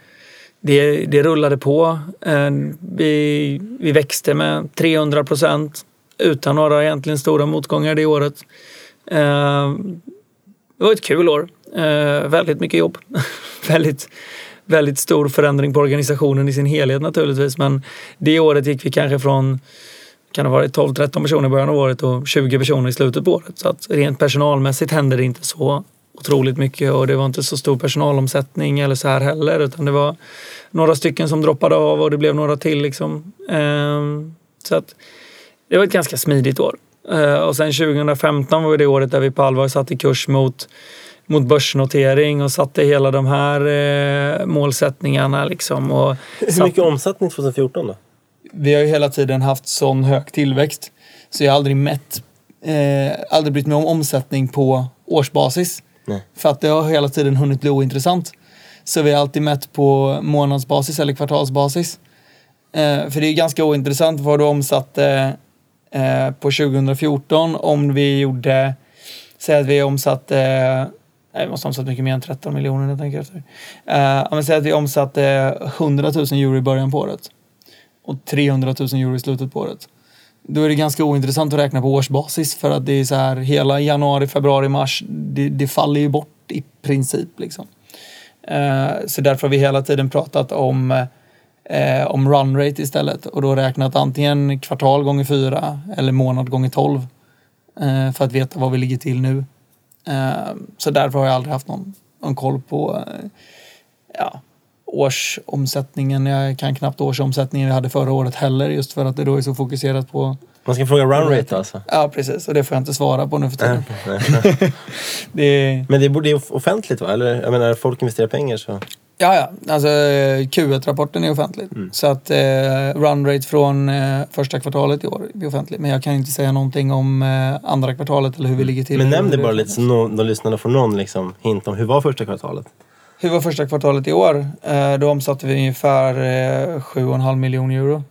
det, det rullade på. Eh, Vi, vi växte med 300 procent utan några egentligen stora motgångar det året. Det var ett kul år. Eh, Väldigt mycket jobb. väldigt, väldigt stor förändring på organisationen i sin helhet naturligtvis. Men det året gick vi kanske från kan ha varit 12-13 personer i början av året och 20 personer i slutet på året. Så att rent personalmässigt hände det inte så otroligt mycket och det var inte så stor personalomsättning eller så här heller utan det var några stycken som droppade av och det blev några till liksom. Ehm, så att det var ett ganska smidigt år. Eh, Och sen 2015 var det året där vi på allvar satte kurs mot mot börsnotering och satte hela de här eh, målsättningarna liksom. Och Hur satt- mycket omsättning 2014 då? vi har ju hela tiden haft sån hög tillväxt så jag har aldrig mätt, eh, aldrig brytt mig om omsättning på årsbasis. Nej. För att det har hela tiden hunnit bli ointressant. Så vi har alltid mätt på månadsbasis eller kvartalsbasis. Eh, för det är ganska ointressant vad du omsatte eh, på 2014 om vi gjorde, säg att vi omsatte Nej, vi måste ha omsatt mycket mer än 13 miljoner jag tänker efter. Eh, om vi säger att vi omsatte 100 000 euro i början på året och 300 000 euro i slutet på året. Då är det ganska ointressant att räkna på årsbasis för att det är så här hela januari, februari, mars, det, det faller ju bort i princip liksom. Eh, så därför har vi hela tiden pratat om, eh, eh, om run rate istället och då räknat antingen kvartal gånger fyra eller månad gånger tolv eh, för att veta vad vi ligger till nu. Eh, så därför har jag aldrig haft någon, någon koll på eh, ja, årsomsättningen. Jag kan knappt årsomsättningen vi hade förra året heller just för att det då är så fokuserat på Man ska fråga run rate alltså? Ja, precis. Och det får jag inte svara på nu för tiden. Nej, nej. Det är, Men det borde ju offentligt va? Eller jag menar, folk investerar pengar så... ja, ja. Alltså Q1-rapporten är offentlig. Så att eh, run rate från eh, första kvartalet i år är offentlig. Men jag kan inte säga någonting om eh, andra kvartalet eller hur vi ligger till. Men nämn det bara lite så någon, de lyssnarna får någon liksom hint om hur var första kvartalet? Hur var första kvartalet i år? Eh, då omsatte vi ungefär eh, 7,5 miljoner euro.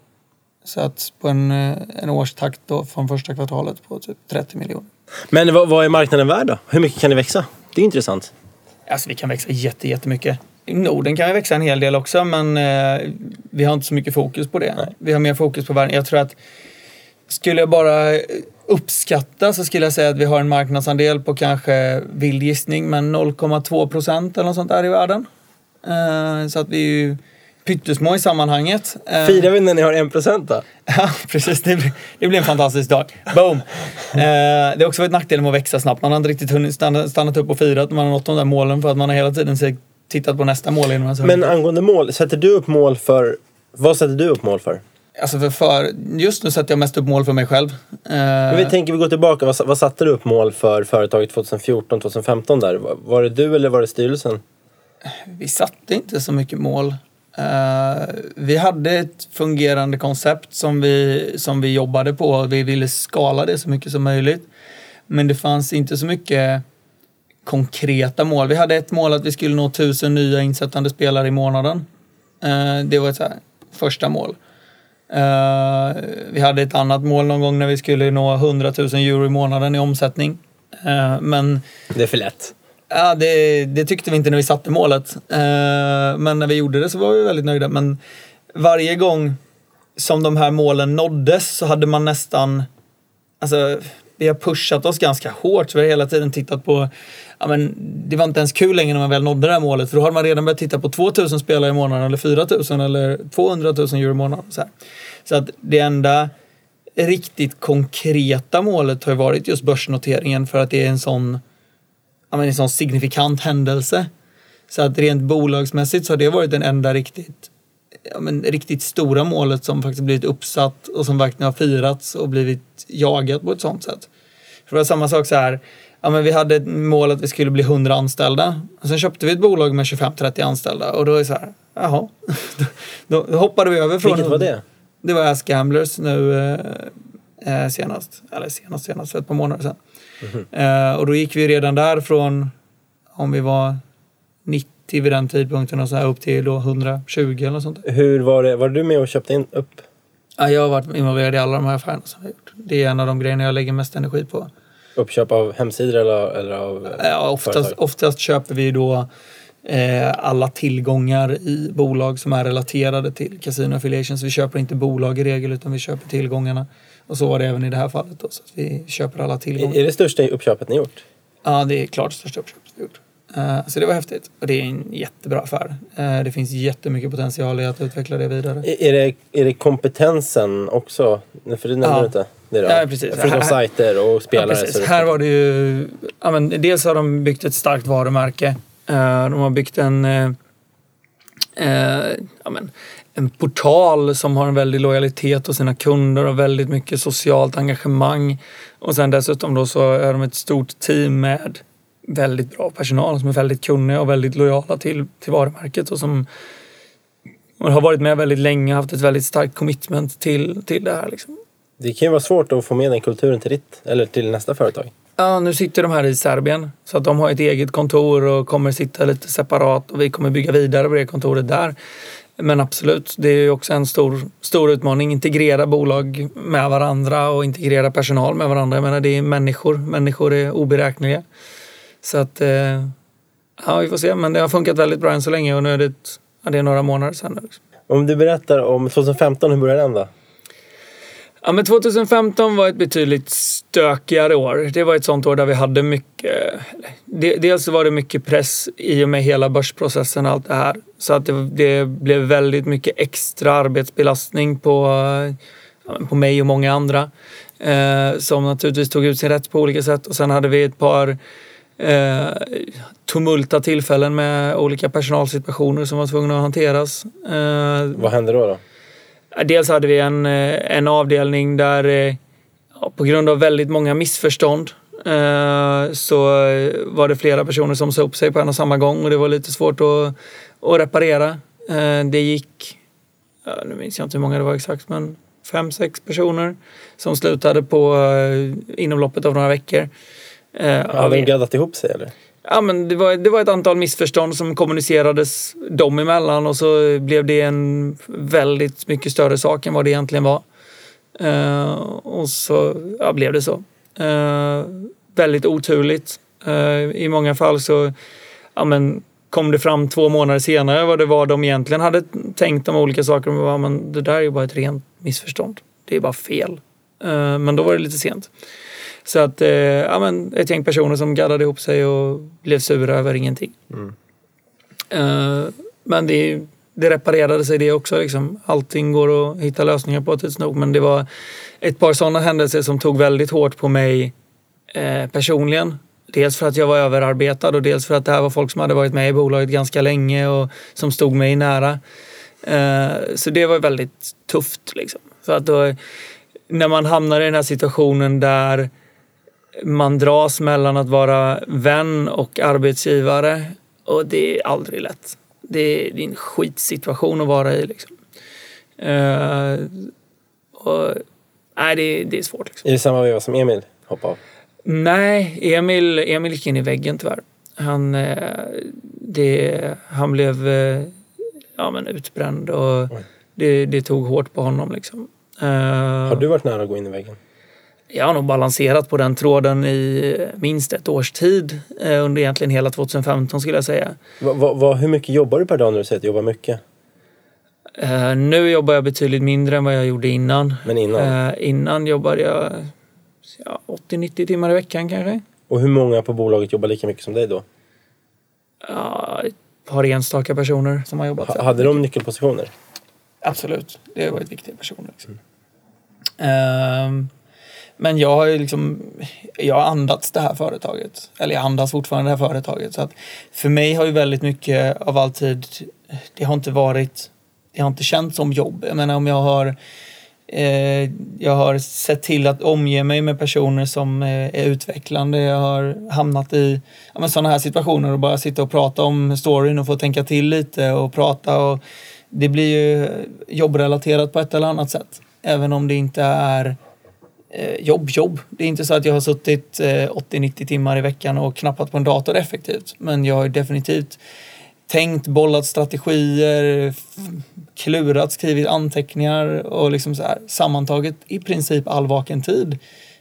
Så att på en, eh, en årstakt då från första kvartalet på typ 30 miljoner. Men vad, vad är marknaden värd då? Hur mycket kan ni växa? Det är intressant. Alltså vi kan växa jätte, jättemycket. I Norden kan vi växa en hel del också men eh, vi har inte så mycket fokus på det. Vi har mer fokus på världen. Jag tror att skulle jag bara uppskatta så skulle jag säga att vi har en marknadsandel på kanske vild gissning men 0,2 procent eller något sånt där i världen. Eh, så att vi är ju pyttesmå i sammanhanget. Eh, Firar vi när ni har en procent då? Ja, precis. Det blir, det blir en fantastisk dag. Boom! Eh, det har också varit nackdelen med att växa snabbt. Man har inte riktigt hunnit stanna, stannat upp och firat när man har nått de där målen för att man har hela tiden se- tittat på nästa mål innan så Men angående mål, sätter du upp mål för... Vad sätter du upp mål för? Alltså för, för, just nu sätter jag mest upp mål för mig själv. Eh, Men vi tänker vi går tillbaka, vad, vad satte du upp mål för företaget 2014, 2015 där? Var- det du eller var det styrelsen? vi satte inte så mycket mål. Eh, vi hade ett fungerande koncept som vi, som vi jobbade på. Vi ville skala det så mycket som möjligt. Men det fanns inte så mycket konkreta mål. Vi hade ett mål att vi skulle nå tusen nya insättande spelare i månaden. Eh, det var ett här, första mål. Eh, vi hade ett annat mål någon gång när vi skulle nå 100 000 euro i månaden i omsättning. Eh, men Det är för lätt. Ja, det, det tyckte vi inte när vi satte målet. Men när vi gjorde det så var vi väldigt nöjda. Men varje gång som de här målen nåddes så hade man nästan... Alltså, vi har pushat oss ganska hårt. Så vi har hela tiden tittat på... Ja, men det var inte ens kul längre när man väl nådde det här målet. För då hade man redan börjat titta på 2000 spelare i månaden eller 4000 eller 200 000 euro i månaden. Så, här. så att det enda riktigt konkreta målet har ju varit just börsnoteringen för att det är en sån ja, men en sån signifikant händelse. Så att rent bolagsmässigt så har det varit den enda riktigt ja, men, riktigt stora målet som faktiskt blivit uppsatt och som verkligen har firats och blivit jagat på ett sånt sätt. För det var samma sak så här, ja, men vi hade ett mål att vi skulle bli 100 anställda. Och sen köpte vi ett bolag med 25-30 anställda och då är det så här, jaha. då, då hoppade vi över från... Vilket var det? Det var Ask Gamblers nu eh, eh, senast. Eller senast, senast för ett par månader sedan. Eh, och då gick vi redan där från, om vi var 90 vid den tidpunkten och så här upp till då 120 eller sånt. där. Hur var det? Var du med och köpte in upp? Ja, jag har varit involverad i alla de här affärerna som vi har gjort. Det är en av de grejerna jag lägger mest energi på. Uppköp av hemsidor eller, eller av eh, Ja, oftast, företag? oftast köper vi då eh, alla tillgångar i bolag som är relaterade till Casino Affiliations. Vi köper inte bolag i regel utan vi köper tillgångarna. Och så var det även i det här fallet då, så att vi köper alla tillgångar. Är det största uppköpet ni gjort? Ja, det är klart största uppköpet vi gjort. Eh, Så det var häftigt och det är en jättebra affär. Eh, Det finns jättemycket potential i att utveckla det vidare. Är är det, är det kompetensen också? För det nämnde Ja. du inte. Då. Ja, precis. Förutom sajter och Ja, spelare. precis. är det- Här var det ju... Ja, men dels har de byggt ett starkt varumärke. Eh, De har byggt en, eh, eh, ja, men, en portal som har en väldig lojalitet hos sina kunder och väldigt mycket socialt engagemang. Och sen dessutom då så är de ett stort team med väldigt bra personal som är väldigt kunniga och väldigt lojala till, till varumärket och som har varit med väldigt länge och haft ett väldigt starkt commitment till, till det här. Liksom. Det kan ju vara svårt att få med den kulturen till ditt, eller till nästa företag. Ja, nu sitter de här i Serbien. Så att de har ett eget kontor och kommer sitta lite separat och vi kommer bygga vidare på det kontoret där. Men absolut, det är ju också en stor, stor utmaning. Integrera bolag med varandra och integrera personal med varandra. Jag menar, det är människor. Människor är oberäkneliga. Så att, eh, ja vi får se. Men det har funkat väldigt bra än så länge och nu är det, ja, det är några månader sedan. Om du berättar om 2015, hur började den då? Ja, men 2015 var ett betydligt stökigare år. Det var ett sånt år där vi hade mycket... Dels var det mycket press i och med hela börsprocessen och allt det här. Så att det, det blev väldigt mycket extra arbetsbelastning på, på mig och många andra. Eh, som naturligtvis tog ut sin rätt på olika sätt. Och sen hade vi ett par eh, tumulta tillfällen med olika personalsituationer som var tvungna att hanteras. Eh, Vad hände då? då? Dels hade vi en, eh, en avdelning där eh, på grund av väldigt många missförstånd eh, så var det flera personer som sa upp sig på en och samma gång och det var lite svårt att, att reparera. Det gick, nu minns jag inte hur många det var exakt, men fem, sex personer som slutade på inom loppet av några veckor. Hade de gaddat ihop sig eller? Ja, men det, var, det var ett antal missförstånd som kommunicerades dem emellan och så blev det en väldigt mycket större sak än vad det egentligen var. Uh, och så ja, blev det så. Uh, väldigt oturligt. Uh, I många fall så ja, men, kom det fram två månader senare vad det var de egentligen hade tänkt om olika saker. Men, ja, men det där är ju bara ett rent missförstånd. Det är bara fel. Eh, men då var det lite sent. Så att, eh, ja men ett gäng personer som gaddade ihop sig och blev sura över ingenting. Eh, men det, det reparerade sig det också liksom. Allting går att hitta lösningar på tids nog. Men det var ett par sådana händelser som tog väldigt hårt på mig personligen. Dels för att jag var överarbetad och dels för att det här var folk som hade varit med i bolaget ganska länge och som stod mig nära. Så det var väldigt tufft liksom. För att då, när man hamnar i den här situationen där man dras mellan att vara vän och arbetsgivare och det är aldrig lätt. Det är, en skitsituation att vara i. Liksom. Eh, och, nej, det, det är svårt. Liksom. Är det samma veva som Emil hoppade av? Nej, Emil, Emil gick in i väggen tyvärr. Han, eh, det, han blev eh, ja, men utbränd och det, det tog hårt på honom. Liksom. Eh, Har du varit nära att gå in i väggen? Jag har nog balanserat på den tråden i minst ett års tid eh, under egentligen hela 2015 skulle jag säga. Va, va, va, hur mycket jobbar du per dag när du säger att du jobbar mycket? Eh, nu jobbar jag betydligt mindre än vad jag gjorde innan. Men innan? Eh, innan jobbade jag ja, 80-90 timmar i veckan kanske. Och hur många på bolaget jobbar lika mycket som dig då? Ja, ett par enstaka personer som har jobbat Ha, hade de nyckelpositioner? Absolut, det har varit viktiga personer. Liksom. Ehm, men jag har ju liksom, jag har andats det här företaget. Eller jag andas fortfarande det här företaget. Så att för mig har ju väldigt mycket av all tid, det har inte varit det har inte känts som jobb. Jag menar om jag har eh, jag har sett till att omge mig med personer som eh, är utvecklande. Jag har hamnat i ja, sådana här situationer och bara sitta och prata om storyn och få tänka till lite och prata. Och det blir ju jobbrelaterat på ett eller annat sätt. Även om det inte är eh, jobb, jobb. Det är inte så att jag har suttit eh, 80-90 timmar i veckan och knappat på en dator effektivt. Men jag har definitivt tänkt, bollat strategier, klurat, skrivit anteckningar och liksom så här, sammantaget i princip all vaken tid.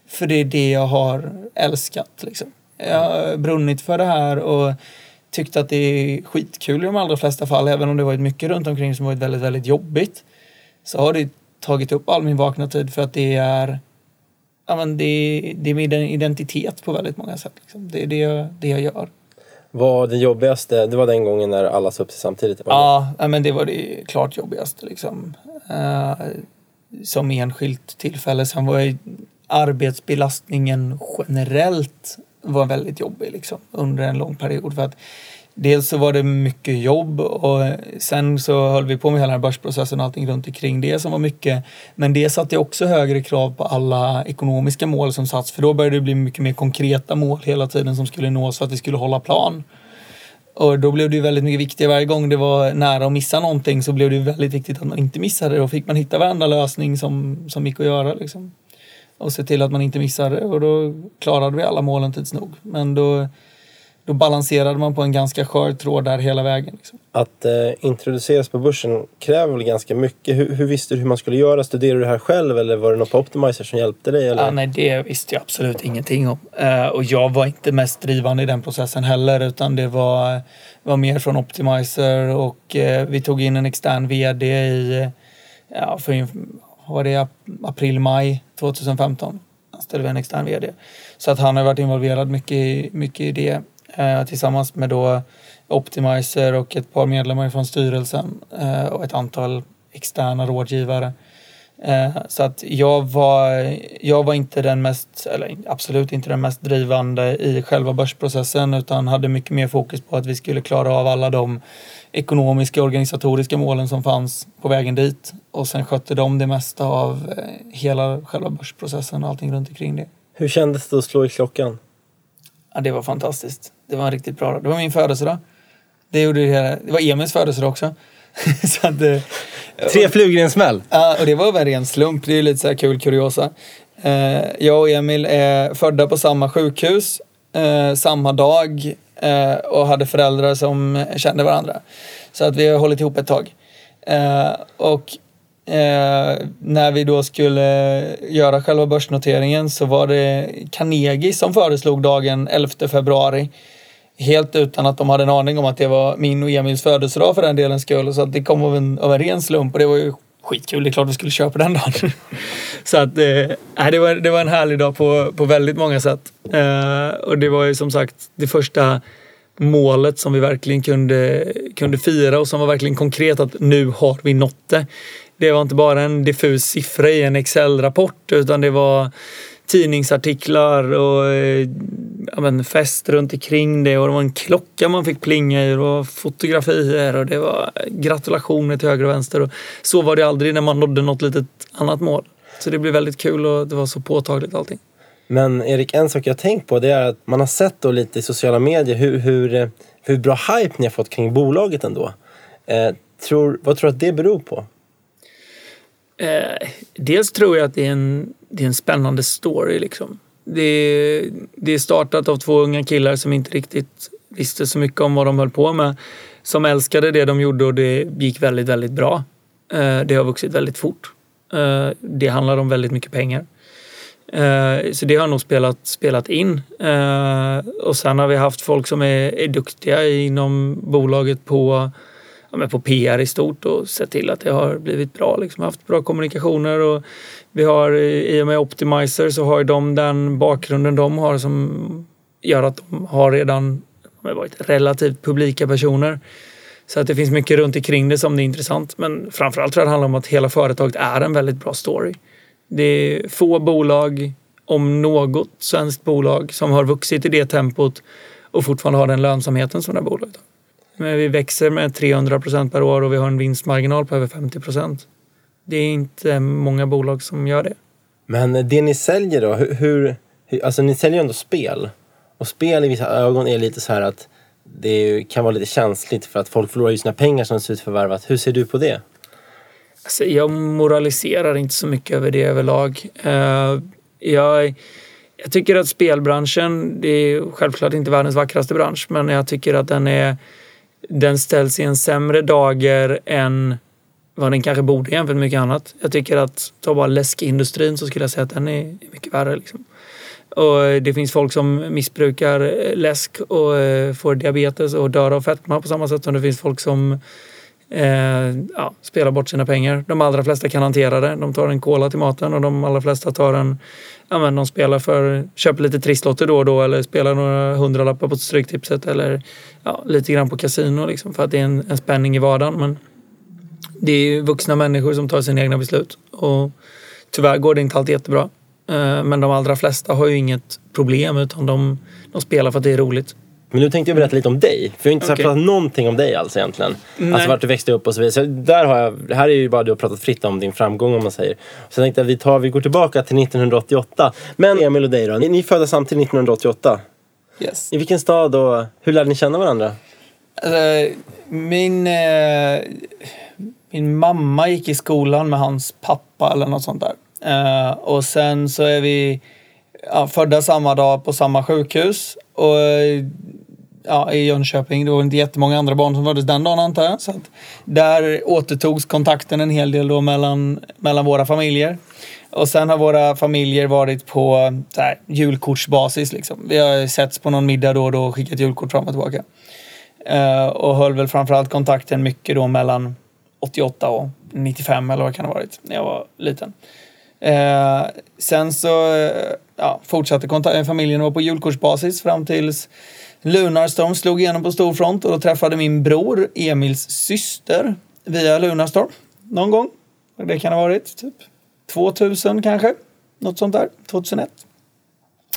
För det är det jag har älskat. Liksom. Jag har brunnit för det här och tyckt att det är skitkul i de allra flesta fall. Även om det varit mycket runt omkring som varit väldigt, väldigt jobbigt. Så har det tagit upp all min vakna tid för att det är ja, men det, det är min identitet på väldigt många sätt. Liksom. Det är det jag, det jag gör. Vad det jobbigaste, det var den gången när alla sa upp sig samtidigt? Ja, ja, men det var det klart jobbigaste. Liksom. Eh, som enskilt tillfälle. Sen var ju arbetsbelastningen generellt var väldigt jobbig liksom, under en lång period. För att dels så var det mycket jobb och sen så höll vi på med hela den här börsprocessen och allting runt omkring det som var mycket. Men det satte också högre krav på alla ekonomiska mål som satts för då började det bli mycket mer konkreta mål hela tiden som skulle nås för att vi skulle hålla plan. Och då blev det ju väldigt mycket viktigare. Varje gång det var nära att missa någonting så blev det ju väldigt viktigt att man inte missade det. Då fick man hitta varenda lösning som, som gick att göra. Liksom. Och se till att man inte missade det. Och då klarade vi alla målen tids nog. Men då, då balanserade man på en ganska skör tråd där hela vägen. Liksom. Att eh, introduceras på börsen kräver väl ganska mycket. Hur, hur visste du hur man skulle göra? Studerade du det här själv eller var det något på Optimizer som hjälpte dig? Eller? Ja, nej, det visste jag absolut ingenting om. Eh, och jag var inte mest drivande i den processen heller utan det var, var mer från Optimizer och eh, vi tog in en extern vd i ja, för, var det ap- april, maj 2015. Anställde vi en extern vd. Så att han har varit involverad mycket, mycket i det tillsammans med då Optimizer och ett par medlemmar från styrelsen eh, och ett antal externa rådgivare. Eh, Så att jag var, jag var inte den mest, eller absolut inte den mest drivande i själva börsprocessen utan hade mycket mer fokus på att vi skulle klara av alla de ekonomiska och organisatoriska målen som fanns på vägen dit. Och sen skötte de det mesta av eh, hela själva börsprocessen och allting runt omkring det. Hur kändes det att slå i klockan? Ja, det var fantastiskt. Det var en riktigt bra dag. Det var min födelsedag. Det, gjorde det, det var Emils födelsedag också. så att, eh, Tre flugor i en smäll! Ja, och det var väl en ren slump. Det är lite så kul kuriosa. Eh, jag och Emil är födda på samma sjukhus, eh, samma dag och hade föräldrar som kände varandra. Så att vi har hållit ihop ett tag. Och när vi då skulle göra själva börsnoteringen så var det Carnegie som föreslog dagen 11 februari. Helt utan att de hade en aning om att det var min och Emils födelsedag för den delens skull. Så att det kom av en, av en ren slump och det var ju skitkul. Det är klart vi skulle köpa den dagen. så att eh, det, var, det var en härlig dag på, på väldigt många sätt. Eh, och det var ju som sagt det första målet som vi verkligen kunde, kunde fira och som var verkligen konkret att nu har vi nått det. Det var inte bara en diffus siffra i en Excel-rapport utan det var tidningsartiklar och eh, ja, men fest runt omkring det och det var en klocka man fick plinga i och det var fotografier och det var gratulationer till höger och vänster. Och så var det aldrig när man nådde något litet annat mål. Så det blev väldigt kul och det var så påtagligt allting. Men Erik, en sak jag har tänkt på det är att man har sett då lite i sociala medier hur, hur, hur bra hype ni har fått kring bolaget ändå. Eh, tror, vad tror du att det beror på? Eh, dels tror jag att det är en, det är en spännande story. Liksom. Det, det är startat av två unga killar som inte riktigt visste så mycket om vad de höll på med. Som älskade det de gjorde och det gick väldigt, väldigt bra. Eh, det har vuxit väldigt fort. Eh, det handlar om väldigt mycket pengar. Eh, så det har nog spelat, spelat in. Eh, och sen har vi haft folk som är, är duktiga inom bolaget på ja, men på PR i stort och sett till att det har blivit bra. Liksom, haft bra kommunikationer och vi har eh, i och med Optimizer så har ju de den bakgrunden de har som gör att de har redan de har varit relativt publika personer. Så att det finns mycket runt omkring det som är intressant. Men framförallt tror jag det handlar om att hela företaget är en väldigt bra story. Det är få bolag, om något svenskt bolag, som har vuxit i det tempot och fortfarande har den lönsamheten som det här bolaget har. Men vi växer med 300 procent per år och vi har en vinstmarginal på över 50 procent. Det är inte många bolag som gör det. Men det ni säljer då, hur, hur, alltså ni säljer ju ändå spel. Och spel i vissa ögon är lite så här att det kan vara lite känsligt för att folk förlorar ju sina pengar som ut förvärvat. Hur ser du på det? Alltså, jag moraliserar inte så mycket över det överlag. Eh, jag, jag tycker att spelbranschen, det är självklart inte världens vackraste bransch, men jag tycker att den är den ställs i en sämre dager än vad den kanske borde jämfört med mycket annat. Jag tycker att, ta bara läskindustrin så skulle jag säga att den är mycket värre. Liksom. Och det finns folk som missbrukar eh, läsk och eh, får diabetes och dör av fetma på samma sätt som det finns folk som eh, ja, spelar bort sina pengar. De allra flesta kan hantera det. De tar en cola till maten och de allra flesta tar en Ja, men de spelar för, köper lite trisslotter då och då eller spelar några hundralappar på Stryktipset eller ja, lite grann på kasino liksom, för att det är en, en spänning i vardagen. Men det är ju vuxna människor som tar sina egna beslut och tyvärr går det inte alltid jättebra. Eh, men de allra flesta har ju inget problem utan de, de spelar för att det är roligt. Men nu tänkte jag berätta lite om dig. För jag har inte Okej. pratat någonting om dig alls egentligen. Nej. Alltså vart du växte upp och så vidare. Så där har jag, här är ju bara du har pratat fritt om din framgång om man säger. Så jag tänkte att vi, tar, vi går tillbaka till 1988. Men Emil och dig då? Ni, ni födda samtidigt 1988. Yes. I vilken stad och hur lärde ni känna varandra? Alltså, min, eh, min mamma gick i skolan med hans pappa eller något sånt där. Eh, och sen så är vi ja, födda samma dag på samma sjukhus. Och ja, i Jönköping. Det var inte jättemånga andra barn som föddes den dagen antar jag. Så att där återtogs kontakten en hel del då mellan, mellan våra familjer. Och sen har våra familjer varit på så här, julkortsbasis. Liksom. Vi har setts på någon middag då och då och skickat julkort fram och tillbaka. Uh, och höll väl framförallt kontakten mycket då mellan 88 och 95 eller vad kan det ha varit när jag var liten. Uh, sen så ja, fortsatte konta- eh, familjen var på julkortsbasis fram tills Lunarstorm slog igenom på stor front och då träffade min bror Emils syster via Lunarstorm någon gång. Det kan ha varit typ 2000 kanske, något sånt där, 2001.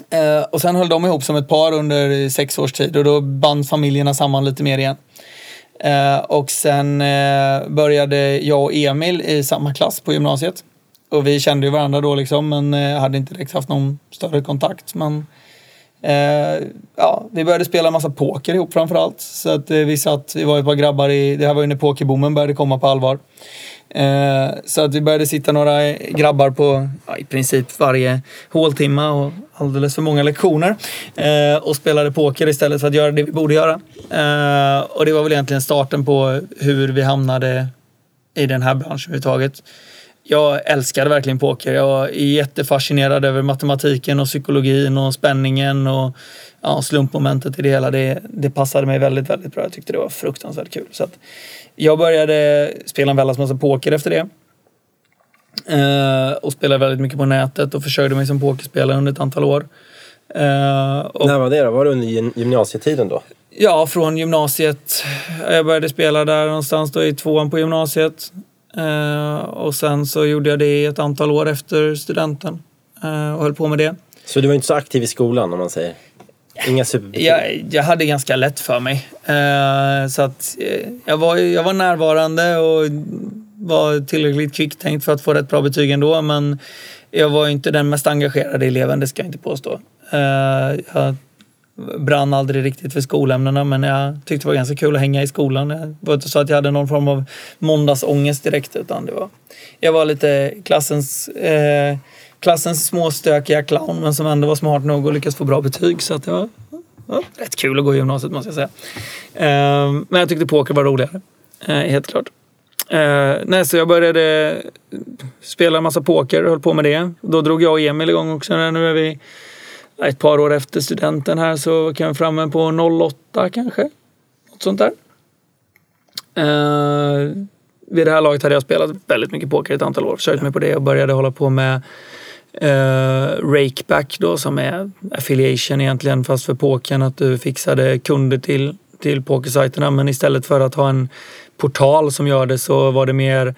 Eh, och sen höll de ihop som ett par under sex års tid och då band familjerna samman lite mer igen. Eh, och sen eh, började jag och Emil i samma klass på gymnasiet. Och vi kände ju varandra då liksom men eh, hade inte direkt haft någon större kontakt. Men eh, ja, vi började spela en massa poker ihop framförallt. Så att eh, vi satt, vi var ett par grabbar i, det här var ju när pokerboomen började komma på allvar. Eh, så att vi började sitta några grabbar på ja, i princip varje håltimma och alldeles för många lektioner. Eh, och spelade poker istället för att göra det vi borde göra. Eh, och det var väl egentligen starten på hur vi hamnade i den här branschen överhuvudtaget. Jag älskade verkligen poker. Jag var jättefascinerad över matematiken och psykologin och spänningen och ja, slumpmomentet i det hela. Det, det passade mig väldigt, väldigt bra. Jag tyckte det var fruktansvärt kul. Så jag började spela en väldans massa poker efter det. Eh, och spelade väldigt mycket på nätet och försörjde mig som pokerspelare under ett antal år. Eh, och När var det då? Var det under gym- gymnasietiden då? Ja, från gymnasiet. Jag började spela där någonstans då i tvåan på gymnasiet. Eh, och sen så gjorde jag det i ett antal år efter studenten. Eh, och höll på med det. Så du var inte så aktiv i skolan om man säger? Inga superbetyg? Jag, jag hade ganska lätt för mig. Eh, så att jag, var, jag var närvarande och var tillräckligt kvicktänkt för att få rätt bra betyg ändå. Men jag var inte den mest engagerade eleven, det ska jag inte påstå. Jag brann aldrig riktigt för skolämnena men jag tyckte det var ganska kul att hänga i skolan. Det var inte så att jag hade någon form av måndagsångest direkt utan det var... Jag var lite klassens, eh, klassens småstökiga clown men som ändå var smart nog att lyckas få bra betyg så att det var, var rätt kul att gå i gymnasiet måste jag säga. Eh, men jag tyckte poker var roligare. Eh, helt klart. Eh, nej, så jag började spela en massa poker och höll på med det. Då drog jag och Emil igång också. Nu är vi ett par år efter studenten här så kan vi framme på 08 kanske. Något sånt där. Eh, vid det här laget hade jag spelat väldigt mycket poker ett antal år. Försökt mig på det och började hålla på med eh, Rakeback då som är affiliation egentligen fast för pokern. Att du fixade kunder till, till pokersajterna men istället för att ha en portal som gör det så var det mer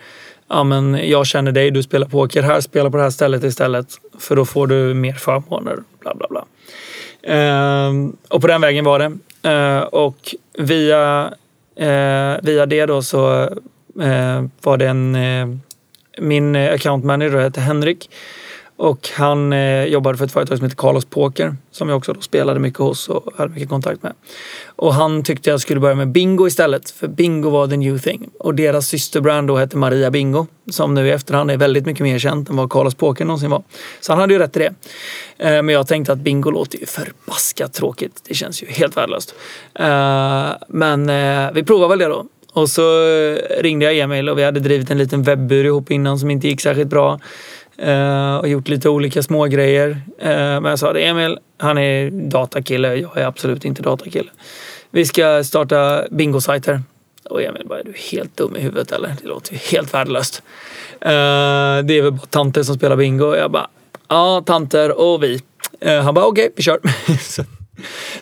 ja men jag känner dig, du spelar poker här, spela på det här stället istället. För då får du mer förmåner, bla bla bla. Ehm, och på den vägen var det. Eh, och via Eh, via det då så eh, var det en... Eh, min account manager hette Henrik och han eh, jobbade för ett företag som heter Carlos Poker som jag också då spelade mycket hos och hade mycket kontakt med. Och han tyckte jag skulle börja med Bingo istället för Bingo var the new thing. Och deras systerbrand då hette Maria Bingo som nu i efterhand är väldigt mycket mer känt än vad Carlos Poker någonsin var. Så han hade ju rätt i det. Eh, men jag tänkte att Bingo låter ju förbaskat tråkigt. Det känns ju helt värdelöst. Eh, men eh, vi provar väl det då. Och så ringde jag Emil och vi hade drivit en liten webbur ihop innan som inte gick särskilt bra. Eh, och gjort lite olika smågrejer. Uh, eh, men jag sa det, Emil, han är datakille. Jag är absolut inte datakille. Vi ska starta bingosajter. Och Emil bara, är du helt dum i huvudet eller? Det låter ju helt värdelöst. Uh, det är väl bara tanter som spelar bingo. Jag bara, ja, tanter och vi. Eh, han bara, okej, okay, vi kör. så,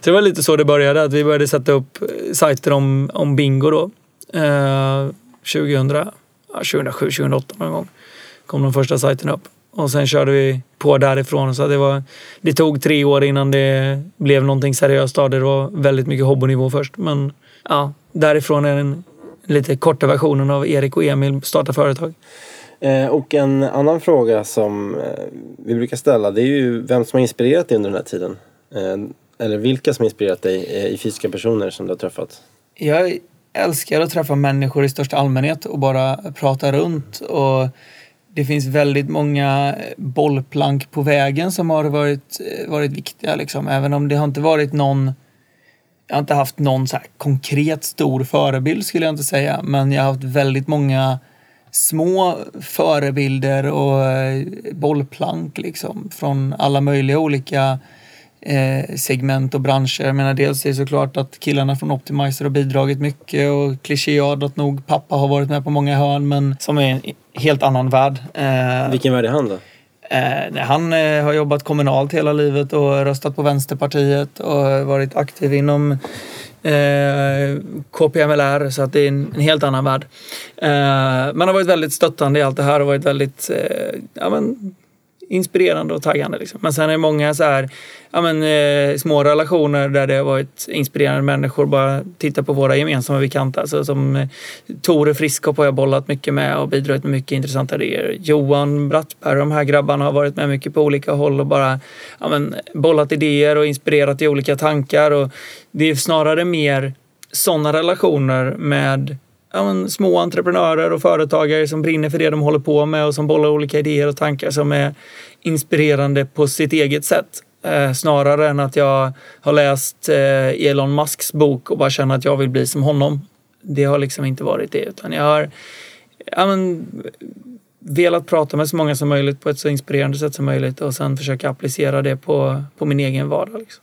så det var lite så det började. Att vi började sätta upp sajter om, om bingo då. 2000, ja, 2007, 2008 någon gång kom de första sajterna upp. Och sen körde vi på därifrån. Så det, var, det tog tre år innan det blev någonting seriöst av det. Det var väldigt mycket hobbynivå först. Men ja, därifrån är den lite korta versionen av Erik och Emil starta företag. Eh, och en annan fråga som eh, vi brukar ställa det är ju vem som har inspirerat dig under den här tiden. Eh, eller vilka som har inspirerat dig i fysiska personer som du har träffat. Jag älskar att träffa människor i största allmänhet och bara prata runt. och det finns väldigt många eh, bollplank på vägen som har varit, eh, varit viktiga. Liksom. Även om det har inte varit någon... Jag har inte haft någon så konkret stor förebild skulle jag inte säga. Men jag har haft väldigt många små förebilder och eh, bollplank liksom. Från alla möjliga olika eh, segment och branscher. Jag menar, dels är det såklart att killarna från Optimizer har bidragit mycket och klichéartat nog pappa har varit med på många hörn men som är en helt annan värld. Eh, Vilken värld är han då? Eh, han eh, har jobbat kommunalt hela livet och röstat på Vänsterpartiet och varit aktiv inom eh, KPMLR så att det är en, en helt annan värld. Eh, man har varit väldigt stöttande i allt det här och varit väldigt eh, ja, men, inspirerande och taggande. Liksom. Men sen är det många så här, ja, men, eh, små relationer där det har varit inspirerande människor. Bara titta på våra gemensamma bekanta. Alltså, som eh, Tore Friskop har jag bollat mycket med och bidragit med mycket intressanta idéer. Johan Brattberg, de här grabbarna har varit med mycket på olika håll och bara ja, men, bollat idéer och inspirerat i olika tankar. Och det är snarare mer sådana relationer med ja, men, små entreprenörer och företagare som brinner för det de håller på med och som bollar olika idéer och tankar som är inspirerande på sitt eget sätt. Eh, snarare än att jag har läst eh, Elon Musks bok och bara känner att jag vill bli som honom. Det har liksom inte varit det, utan jag har ja, men, velat prata med så många som möjligt på ett så inspirerande sätt som möjligt och sen försöka applicera det på, på min egen vardag. Liksom.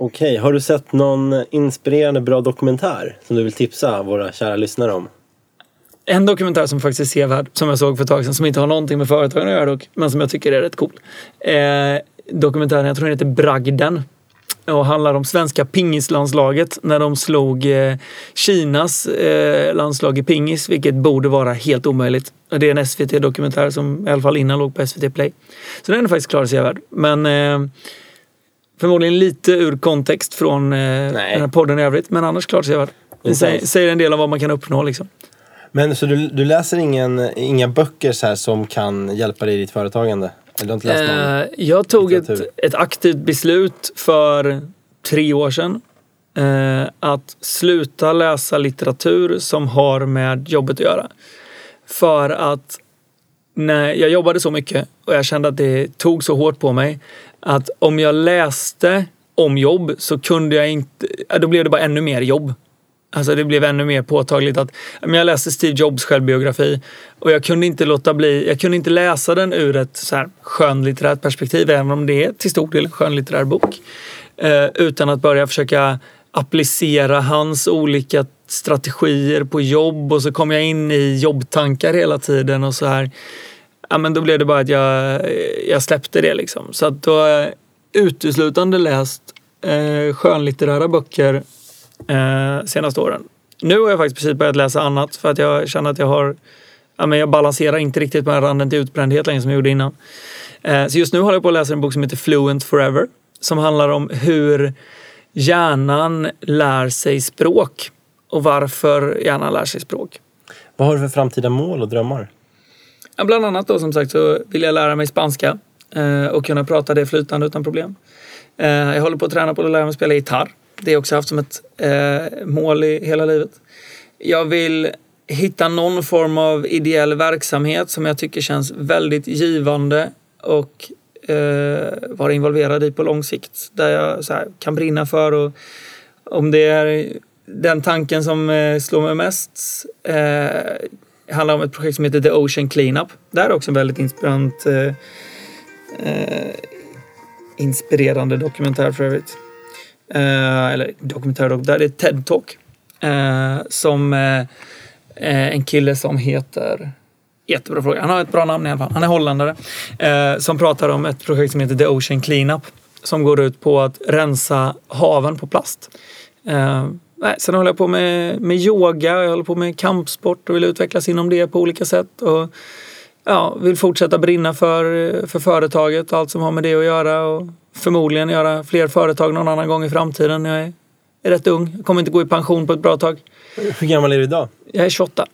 Okej, har du sett någon inspirerande bra dokumentär som du vill tipsa våra kära lyssnare om? En dokumentär som faktiskt är sevärd, som jag såg för ett tag sedan, som inte har någonting med företagen att göra dock, men som jag tycker är rätt cool. Eh, dokumentären, jag tror den heter Bragden och handlar om svenska pingislandslaget när de slog eh, Kinas eh, landslag i pingis, vilket borde vara helt omöjligt. Det är en SVT-dokumentär som i alla fall innan låg på SVT Play. Så den är faktiskt klar sevärd. Men eh, Förmodligen lite ur kontext från eh, den här podden i övrigt, men annars klart sevärd. Det säger, säger en del om vad man kan uppnå liksom. Men så du, du läser ingen, inga böcker så här som kan hjälpa dig i ditt företagande? Eller inte läst någon eh, jag tog ett, ett aktivt beslut för tre år sedan. Eh, att sluta läsa litteratur som har med jobbet att göra. För att när jag jobbade så mycket och jag kände att det tog så hårt på mig att om jag läste om jobb så kunde jag inte, då blev det bara ännu mer jobb. Alltså det blev ännu mer påtagligt att jag läste Steve Jobs självbiografi och jag kunde inte låta bli, jag kunde inte läsa den ur ett så här skönlitterärt perspektiv, även om det är till stor del en skönlitterär bok. Eh, utan att börja försöka applicera hans olika strategier på jobb och så kom jag in i jobbtankar hela tiden och så här ja, men då blev det bara att jag, jag släppte det. Liksom. Så att då har jag uteslutande läst eh, skönlitterära böcker eh, senaste åren. Nu har jag faktiskt precis börjat läsa annat för att jag känner att jag har ja, men jag balanserar inte riktigt med randen till utbrändhet längre som jag gjorde innan. Eh, så just nu håller jag på att läsa en bok som heter Fluent Forever som handlar om hur hjärnan lär sig språk och varför hjärnan lär sig språk. Vad har du för framtida mål och drömmar? Bland annat då som sagt så vill jag lära mig spanska eh, och kunna prata det flytande utan problem. Eh, jag håller på att träna på att lära mig spela gitarr. Det har jag också haft som ett eh, mål i hela livet. Jag vill hitta någon form av ideell verksamhet som jag tycker känns väldigt givande och eh, vara involverad i på lång sikt. Där jag så här, kan brinna för och om det är den tanken som eh, slår mig mest eh, det handlar om ett projekt som heter The Ocean Cleanup. Det här är också en väldigt inspirant, eh, eh, inspirerande dokumentär för övrigt. Eh, eller dokumentär, det är TED-talk. Eh, som eh, eh, en kille som heter Jättebra fråga. Han har ett bra namn i alla fall. Han är holländare. Eh, som pratar om ett projekt som heter The Ocean Cleanup. Som går ut på att rensa haven på plast. Eh, Nej, sen håller jag på med, med yoga, jag håller på med kampsport och vill utvecklas inom det på olika sätt. Och, ja, vill fortsätta brinna för, för företaget och allt som har med det att göra. Och förmodligen göra fler företag någon annan gång i framtiden. Jag är, är rätt ung. Jag kommer inte gå i pension på ett bra tag. Hur gammal är du idag? Jag är 28.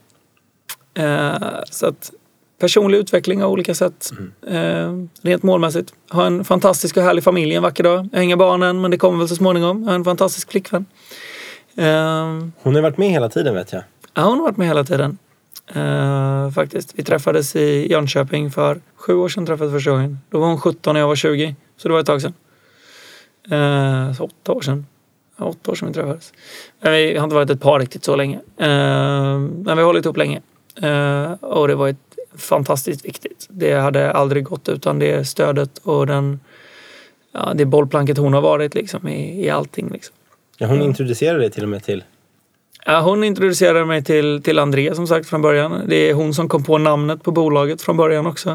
Eh, så att personlig utveckling av olika sätt. Eh, rent målmässigt. Ha en fantastisk och härlig familj en vacker dag. Jag har inga barn än, men det kommer väl så småningom. Jag har en fantastisk flickvän. Eh, Hon har varit med hela tiden vet jag. Ja, hon har varit med hela tiden. Eh, faktiskt. Vi träffades i Jönköping för sju år sedan träffades första gången. Då var hon 17 och jag var 20. Så det var ett tag sedan. Eh, så åtta år sedan. Ja, åtta år sedan vi träffades. Men vi har inte varit ett par riktigt så länge. Eh, men vi har hållit ihop länge. Eh, och det var ett fantastiskt viktigt. Det hade aldrig gått utan det stödet och den, ja, det bollplanket hon har varit liksom, i, i allting. Liksom. Ja, hon introducerade dig till och med till... Ja, hon introducerade mig till, till André som sagt från början. Det är hon som kom på namnet på bolaget från början också.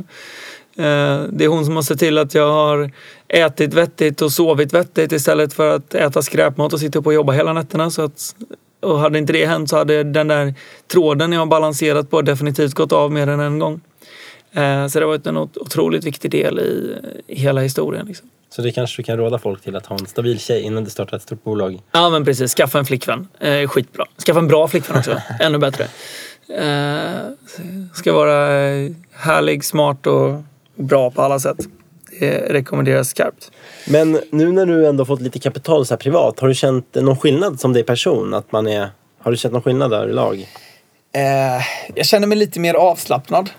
Eh, Det är hon som har sett till att jag har ätit vettigt och sovit vettigt istället för att äta skräpmat och sitta upp och jobba hela nätterna. Så att, och hade inte det hänt så hade den där tråden jag har balanserat på definitivt gått av mer än en gång. Eh, Så det har varit en ot- otroligt viktig del i, hela historien. Liksom. Så det kanske du kan råda folk till att ha en stabil tjej innan du startar ett stort bolag. Ja men precis, skaffa en flickvän. Eh, skitbra. Skaffa en bra flickvän också. Ännu bättre. Eh, ska vara härlig, smart och bra på alla sätt. Det rekommenderas skarpt. Men nu när du ändå fått lite kapital så här privat, har du känt någon skillnad som dig person? Att man är... Har du känt någon skillnad där i lag? Eh, jag känner mig lite mer avslappnad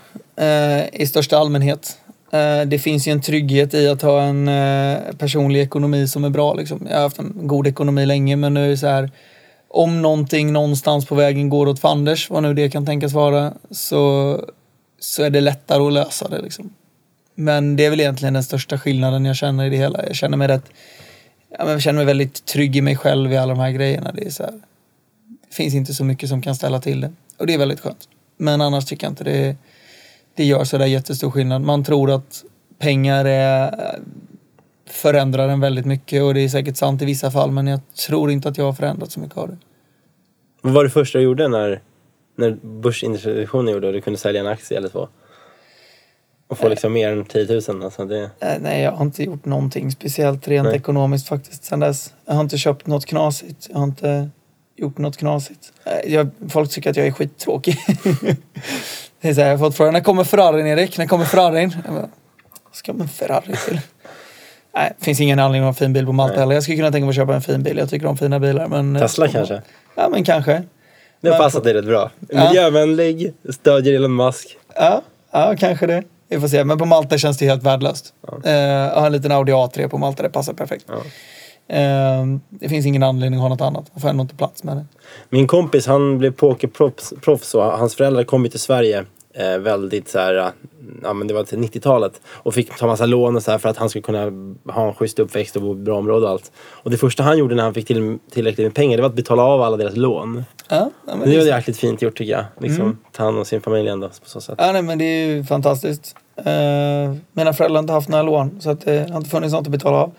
eh, i största allmänhet. Eh, det finns ju en trygghet i att ha en eh, personlig ekonomi som är bra. Liksom. Jag har haft en god ekonomi länge men nu är det så här om någonting någonstans på vägen går åt fanders, vad nu det kan tänkas vara, så, så är det lättare att lösa det. Liksom. Men det är väl egentligen den största skillnaden jag känner i det hela. Jag känner mig rätt, ja, men jag känner mig väldigt trygg i mig själv i alla de här grejerna. Det är så här, det finns inte så mycket som kan ställa till det. Och det är väldigt skönt. Men annars tycker jag inte det, är det gör så där jättestor skillnad. Man tror att pengar är, förändrar en väldigt mycket och det är säkert sant i vissa fall men jag tror inte att jag har förändrat så mycket av det. Vad var det första du gjorde när, när börsintroduktionen gjorde och du kunde sälja en aktie eller två? Och få liksom mer än 10 000. Alltså det... Eh, Nej, jag har inte gjort någonting speciellt rent Nej. ekonomiskt faktiskt sen dess. Jag har inte köpt något knasigt. Jag har inte gjort något knasigt. Eh, Jag, folk tycker att jag är skittråkig. det är så här, jag har fått frågan, när kommer Ferrarin Erik? När kommer Ferrarin? Jag bara, ska man Ferrari till? Nej, det finns ingen anledning att ha en fin bil på Malta Nej. heller. Jag skulle kunna tänka mig att köpa en fin bil. Jag tycker om fina bilar. Men, eh, Tesla kanske? Ja, men kanske. Det har passat dig rätt bra. Ja. Miljövänlig, stödjer Elon Musk. Ja, ja, kanske det. Vi får se. Men på Malta känns det helt värdelöst. Eh, jag har en liten Audi A3 på Malta. Det passar perfekt. Ja. Eh, det finns ingen anledning att ha något annat. Man får ändå inte plats med det. Min kompis han blev pokerproffs proffs och hans föräldrar kom till Sverige eh, väldigt så här, eh, ja men det var till 90-talet och fick ta massa lån och så här för att han skulle kunna ha en schysst uppväxt och bo i bra område och allt. Och det första han gjorde när han fick till, tillräckligt med pengar det var att betala av alla deras lån. Ja, ja, men Det var jäkligt fint gjort tycker jag. Liksom, ta hand om sin familj ändå på så sätt. ja, nej, men det är ju fantastiskt. Eh, mina föräldrar har inte haft några lån så att det har inte funnits något att betala av.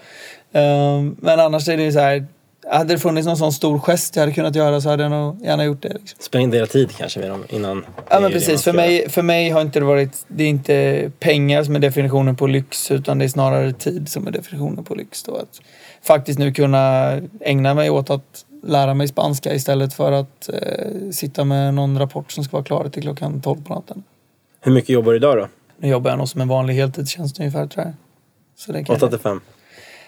Eh, men annars är det ju så här. Hade det funnits någon sån stor gest jag hade kunnat göra så hade jag nog gärna gjort det. Liksom. Spendera tid kanske med dem innan. Ja men precis, för mig, för mig har inte det varit, det är inte pengar som är definitionen på lyx utan det är snarare tid som är definitionen på lyx. Då. Att faktiskt nu kunna ägna mig åt att lära mig spanska istället för att eh, sitta med någon rapport som ska vara klar till klockan 12 på natten. Hur mycket jobbar du idag då? Nu jobbar jag nog som en vanlig heltidstjänst ungefär tror jag. Så det kan 8 till 5?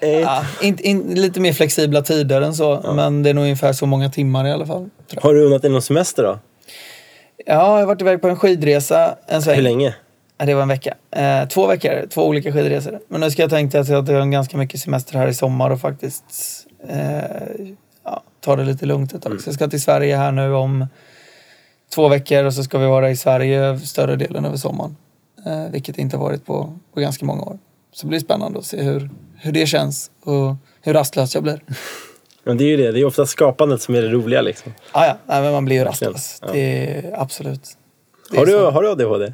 Ja, in, in, Lite mer flexibla tider än så, men det är nog ungefär så många timmar i alla fall. Har du unnat dig någon semester då? Ja, jag har varit iväg på en skidresa en sväng. Hur länge? Ja, det var en vecka. Eh, två veckor, två olika skidresor. Men nu ska jag tänka att jag har ganska mycket semester här i sommar och faktiskt eh, ja, ta det lite lugnt ett tag. Så jag ska till Sverige här nu om två veckor och så ska vi vara i Sverige större delen över sommaren. Eh, vilket inte har varit på, på ganska många år. Så det blir spännande att se hur, hur det känns och hur rastlös jag blir. Men det är ju det, det är ofta skapandet som är det roliga liksom. Ah, ja, nej, men man blir ju rastlös. Ja. Det är absolut. Det Har du, så. har du ADHD?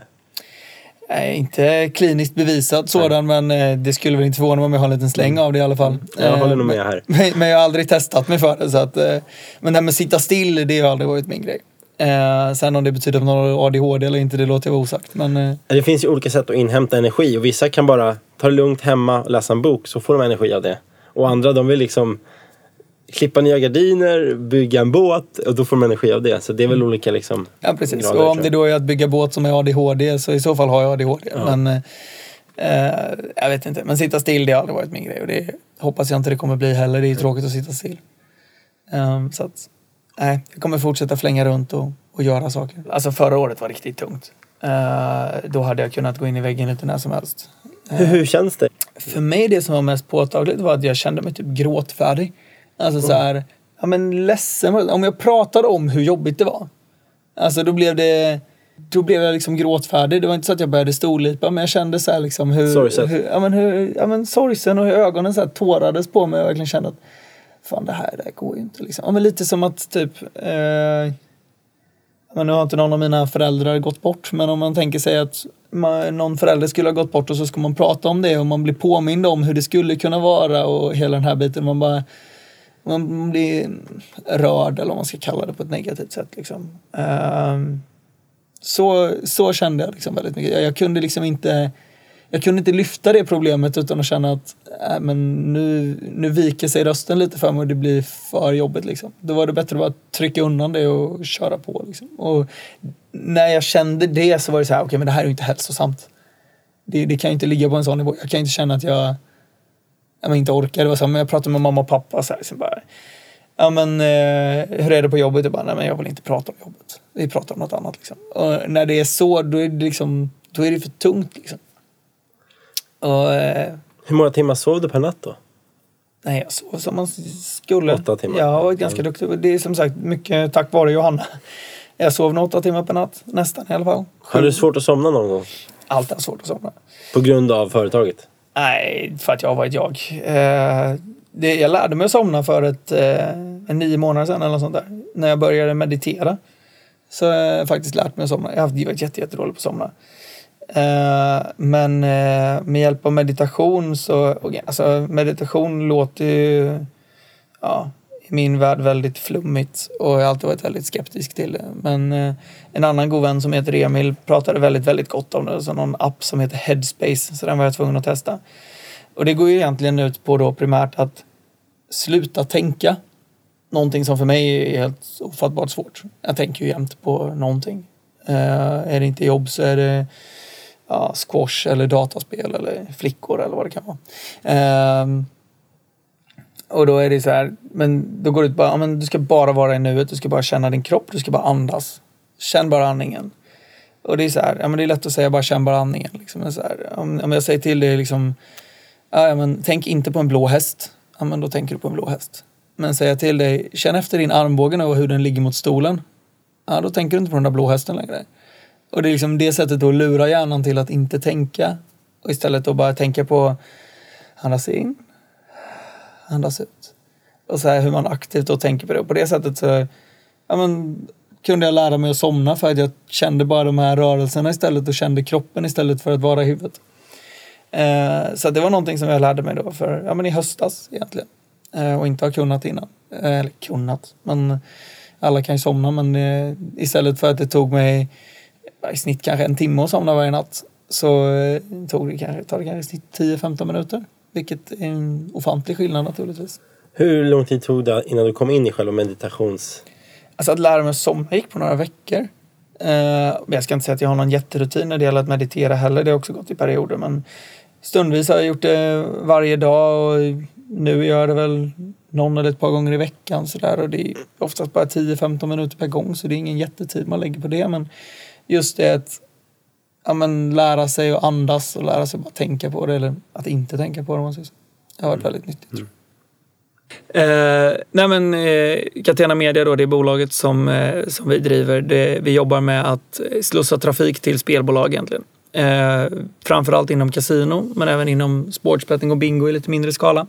Nej, inte kliniskt bevisat sådan, men eh, det skulle väl inte förvåna mig om jag har en liten släng av det i alla fall. Jag Eh, håller nog med men- här. Men, men jag har aldrig testat mig för det. Så att, eh, men det här med sitta still, det har aldrig varit min grej. Eh, sen om det betyder att man har ADHD eller inte, det låter jag vara osagt. Men eh, Det finns ju olika sätt att inhämta energi och vissa kan bara ta det lugnt hemma och läsa en bok så får de energi av det. Och andra de vill liksom klippa nya gardiner, bygga en båt och då får de energi av det. Så det är väl olika liksom. ja, precis. grader, och om det då är att bygga båt som är ADHD, så i så fall har jag ADHD. Men eh, eh, jag vet inte. Men sitta still, det har aldrig varit min grej. Och det hoppas jag inte det kommer bli heller. Det är ju tråkigt att sitta still. Um, så att, nej, jag kommer fortsätta flänga runt och, och göra saker. Alltså förra året var riktigt tungt. Eh, då hade jag kunnat gå in i väggen lite när som helst. Hur, hur känns det? För mig det som var mest påtagligt var att jag kände mig typ gråtfärdig. Alltså så här, ja men ledsen. Om jag pratade om hur jobbigt det var. Alltså då blev det, då blev jag liksom gråtfärdig. Det var inte så att jag började storlipa men jag kände så här liksom hur, Sorgset. hur ja men hur, ja men sorgsen och hur ögonen så här tårades på mig. Jag verkligen kände att fan det här, det här går ju inte liksom. Ja men lite som att typ eh, men nu har inte någon av mina föräldrar gått bort, men om man tänker sig att man, någon förälder skulle ha gått bort och så ska man prata om det och man blir påmind om hur det skulle kunna vara och hela den här biten. Man bara man blir rörd eller vad man ska kalla det på ett negativt sätt. Liksom. Eh, så, så kände jag liksom väldigt mycket. Jag, jag kunde liksom inte jag kunde inte lyfta det problemet utan att känna att äh, men nu, nu viker sig rösten lite för mig och det blir för jobbigt. Liksom. Då var det bättre att bara trycka undan det och köra på. Liksom. Och när jag kände det så var det så här, okej men det här är ju inte hälsosamt. Det, det kan ju inte ligga på en sån nivå. Jag kan inte känna att jag, jag inte orkar. Det var så här, men jag pratade med mamma och pappa så här, så bara, ja men eh, hur är det på jobbet? Jag bara, nej men jag vill inte prata om jobbet. Vi pratar om något annat liksom. Och när det är så, då är det liksom, då är det för tungt liksom. Och, eh, Hur många timmar sov du per natt då? nej, jag sov som man skulle. Åtta timmar. Jag har varit ganska duktig. Det är som sagt mycket tack vare Johanna. Jag sov nog åtta timmar per natt, nästan i alla fall. Har du svårt att somna någon gång? Alltid har svårt att somna. På grund av företaget? Nej, för att jag har varit jag. Eh, det, jag lärde mig att somna för ett, eh, en nio månader sedan eller något sånt där. När jag började meditera. Så har jag faktiskt lärt mig att somna. Jag har haft- varit jätte, jättedålig på att somna. Eh, men eh, med hjälp av meditation så, alltså meditation låter ju ja, i min värld väldigt flummigt och jag har alltid varit väldigt skeptisk till det. Men eh, en annan god vän som heter Emil pratade väldigt, väldigt gott om det. Så någon app som heter Headspace, så den var jag tvungen att testa. Och det går ju egentligen ut på då primärt att sluta tänka. Någonting som för mig är helt ofattbart svårt. Jag tänker ju jämt på någonting. Är det inte jobb så är det ja, squash eller dataspel eller flickor eller vad det kan vara. Ehm, och då är det så här, men då går det ut bara, ja, men du ska bara vara i nuet, du ska bara känna din kropp, du ska bara andas. Känn bara andningen. Och det är så här, ja men det är lätt att säga bara känn bara andningen. Liksom. Men Så här, om, om jag säger till dig liksom, ja, ja, men tänk inte på en blå häst. Ja men då tänker du på en blå häst. Men säger jag till dig, känn efter din armbåge nu och hur den ligger mot stolen. Ja då tänker du inte på den där blå hästen längre. Och det är liksom det sättet att lura hjärnan till att inte tänka. Och istället då bara tänka på andas in, andas ut. Och så här hur man aktivt då tänker på det. Och på det sättet så ja, men, kunde jag lära mig att somna för att jag kände bara de här rörelserna istället och kände kroppen istället för att vara i huvudet. Eh, så det var någonting som jag lärde mig då för, ja men i höstas egentligen. Eh, och inte har kunnat innan. Eh, eller kunnat, men alla kan ju somna men eh, istället för att det tog mig i snitt kanske en timme att somna varje natt så eh, tog det kanske, tar det kanske i snitt 10-15 minuter. Vilket är en ofantlig skillnad naturligtvis. Hur lång tid tog det innan du kom in i själva meditations... Alltså att lära mig att somna gick på några veckor. Eh, jag ska inte säga att jag har någon jätterutin när det gäller att meditera heller. Det har också gått i perioder. Men stundvis har jag gjort det varje dag och nu gör jag det väl någon eller ett par gånger i veckan. Så där. Och det är oftast bara 10-15 minuter per gång så det är ingen jättetid man lägger på det. Men just det att ja, men lära sig att andas och lära sig bara tänka på det eller att inte tänka på det. om man säger så. Det har varit väldigt nyttigt. jag. Eh, nej men eh, Catena Media då, det är bolaget som, eh, som vi driver. Det, vi jobbar med att slussa trafik till spelbolag egentligen. Eh, framförallt inom kasino men även inom sportsbetting och bingo i lite mindre skala.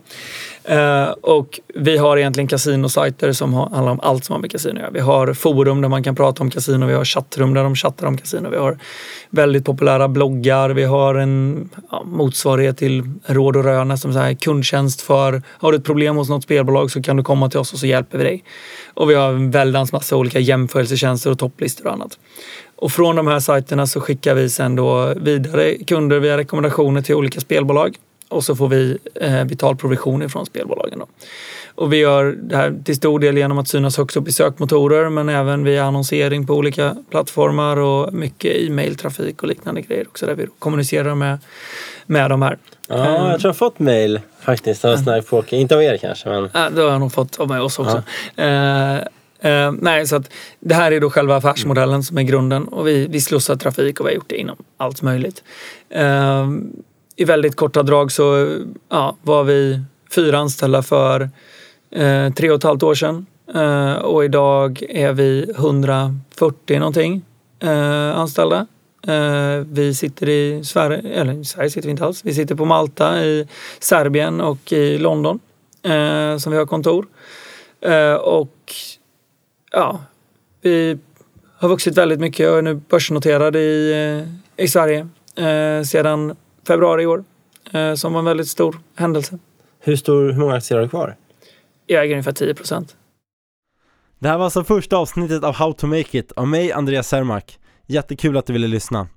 Eh, och vi har egentligen kasinosajter som har, handlar om allt som har med kasino att göra. Vi har forum där man kan prata om kasino, vi har chattrum där de chattar om kasino, vi har väldigt populära bloggar, vi har en ja, motsvarighet till Råd och Rön, som så här kundtjänst för har du ett problem hos något spelbolag så kan du komma till oss och så hjälper vi dig. Och vi har en väldans massa olika jämförelsetjänster och topplistor och annat. Och från de här sajterna så skickar vi sen då vidare kunder via rekommendationer till olika spelbolag och så får vi eh, betald provision ifrån spelbolagen. Då. Och vi gör det här till stor del genom att synas högst upp i sökmotorer men även via annonsering på olika plattformar och mycket e-mailtrafik och liknande grejer också där vi kommunicerar med, med de här. Ja, jag tror jag har fått mail faktiskt av folk. Inte av er kanske men... Ja, det har jag nog fått av mig oss också. Eh, eh, nej, så att det här är då själva affärsmodellen som är grunden och vi, vi slussar trafik och vi har gjort det inom allt möjligt. Eh, I väldigt korta drag så ja, var vi fyra anställda för eh, tre och ett halvt år sedan eh, och idag är vi 140 någonting eh, anställda. Eh, vi sitter i Sverige, eller i Sverige sitter vi inte alls. Vi sitter på Malta, i Serbien och i London eh, som vi har kontor. Eh, och ja, vi har vuxit väldigt mycket och är nu börsnoterade i, eh, i Sverige eh, sedan februari i år. Eh, som var en väldigt stor händelse. Hur, stor, hur många aktier har du kvar? Jag äger ungefär 10 procent. Det här var alltså första avsnittet av How to Make It av mig, Andreas Sermak. Jättekul att du ville lyssna.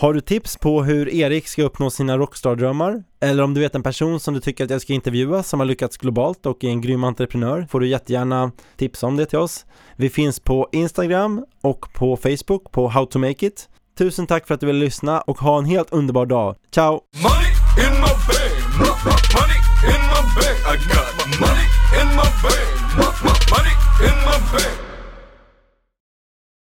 Har du tips på hur Erik ska uppnå sina rockstardrömmar? Eller om du vet en person som du tycker att jag ska intervjua som har lyckats globalt och är en grym entreprenör får du jättegärna tipsa om det till oss. Vi finns på Instagram och på Facebook på How to make it. Tusen tack för att du ville lyssna och ha en helt underbar dag. Ciao! in my bag.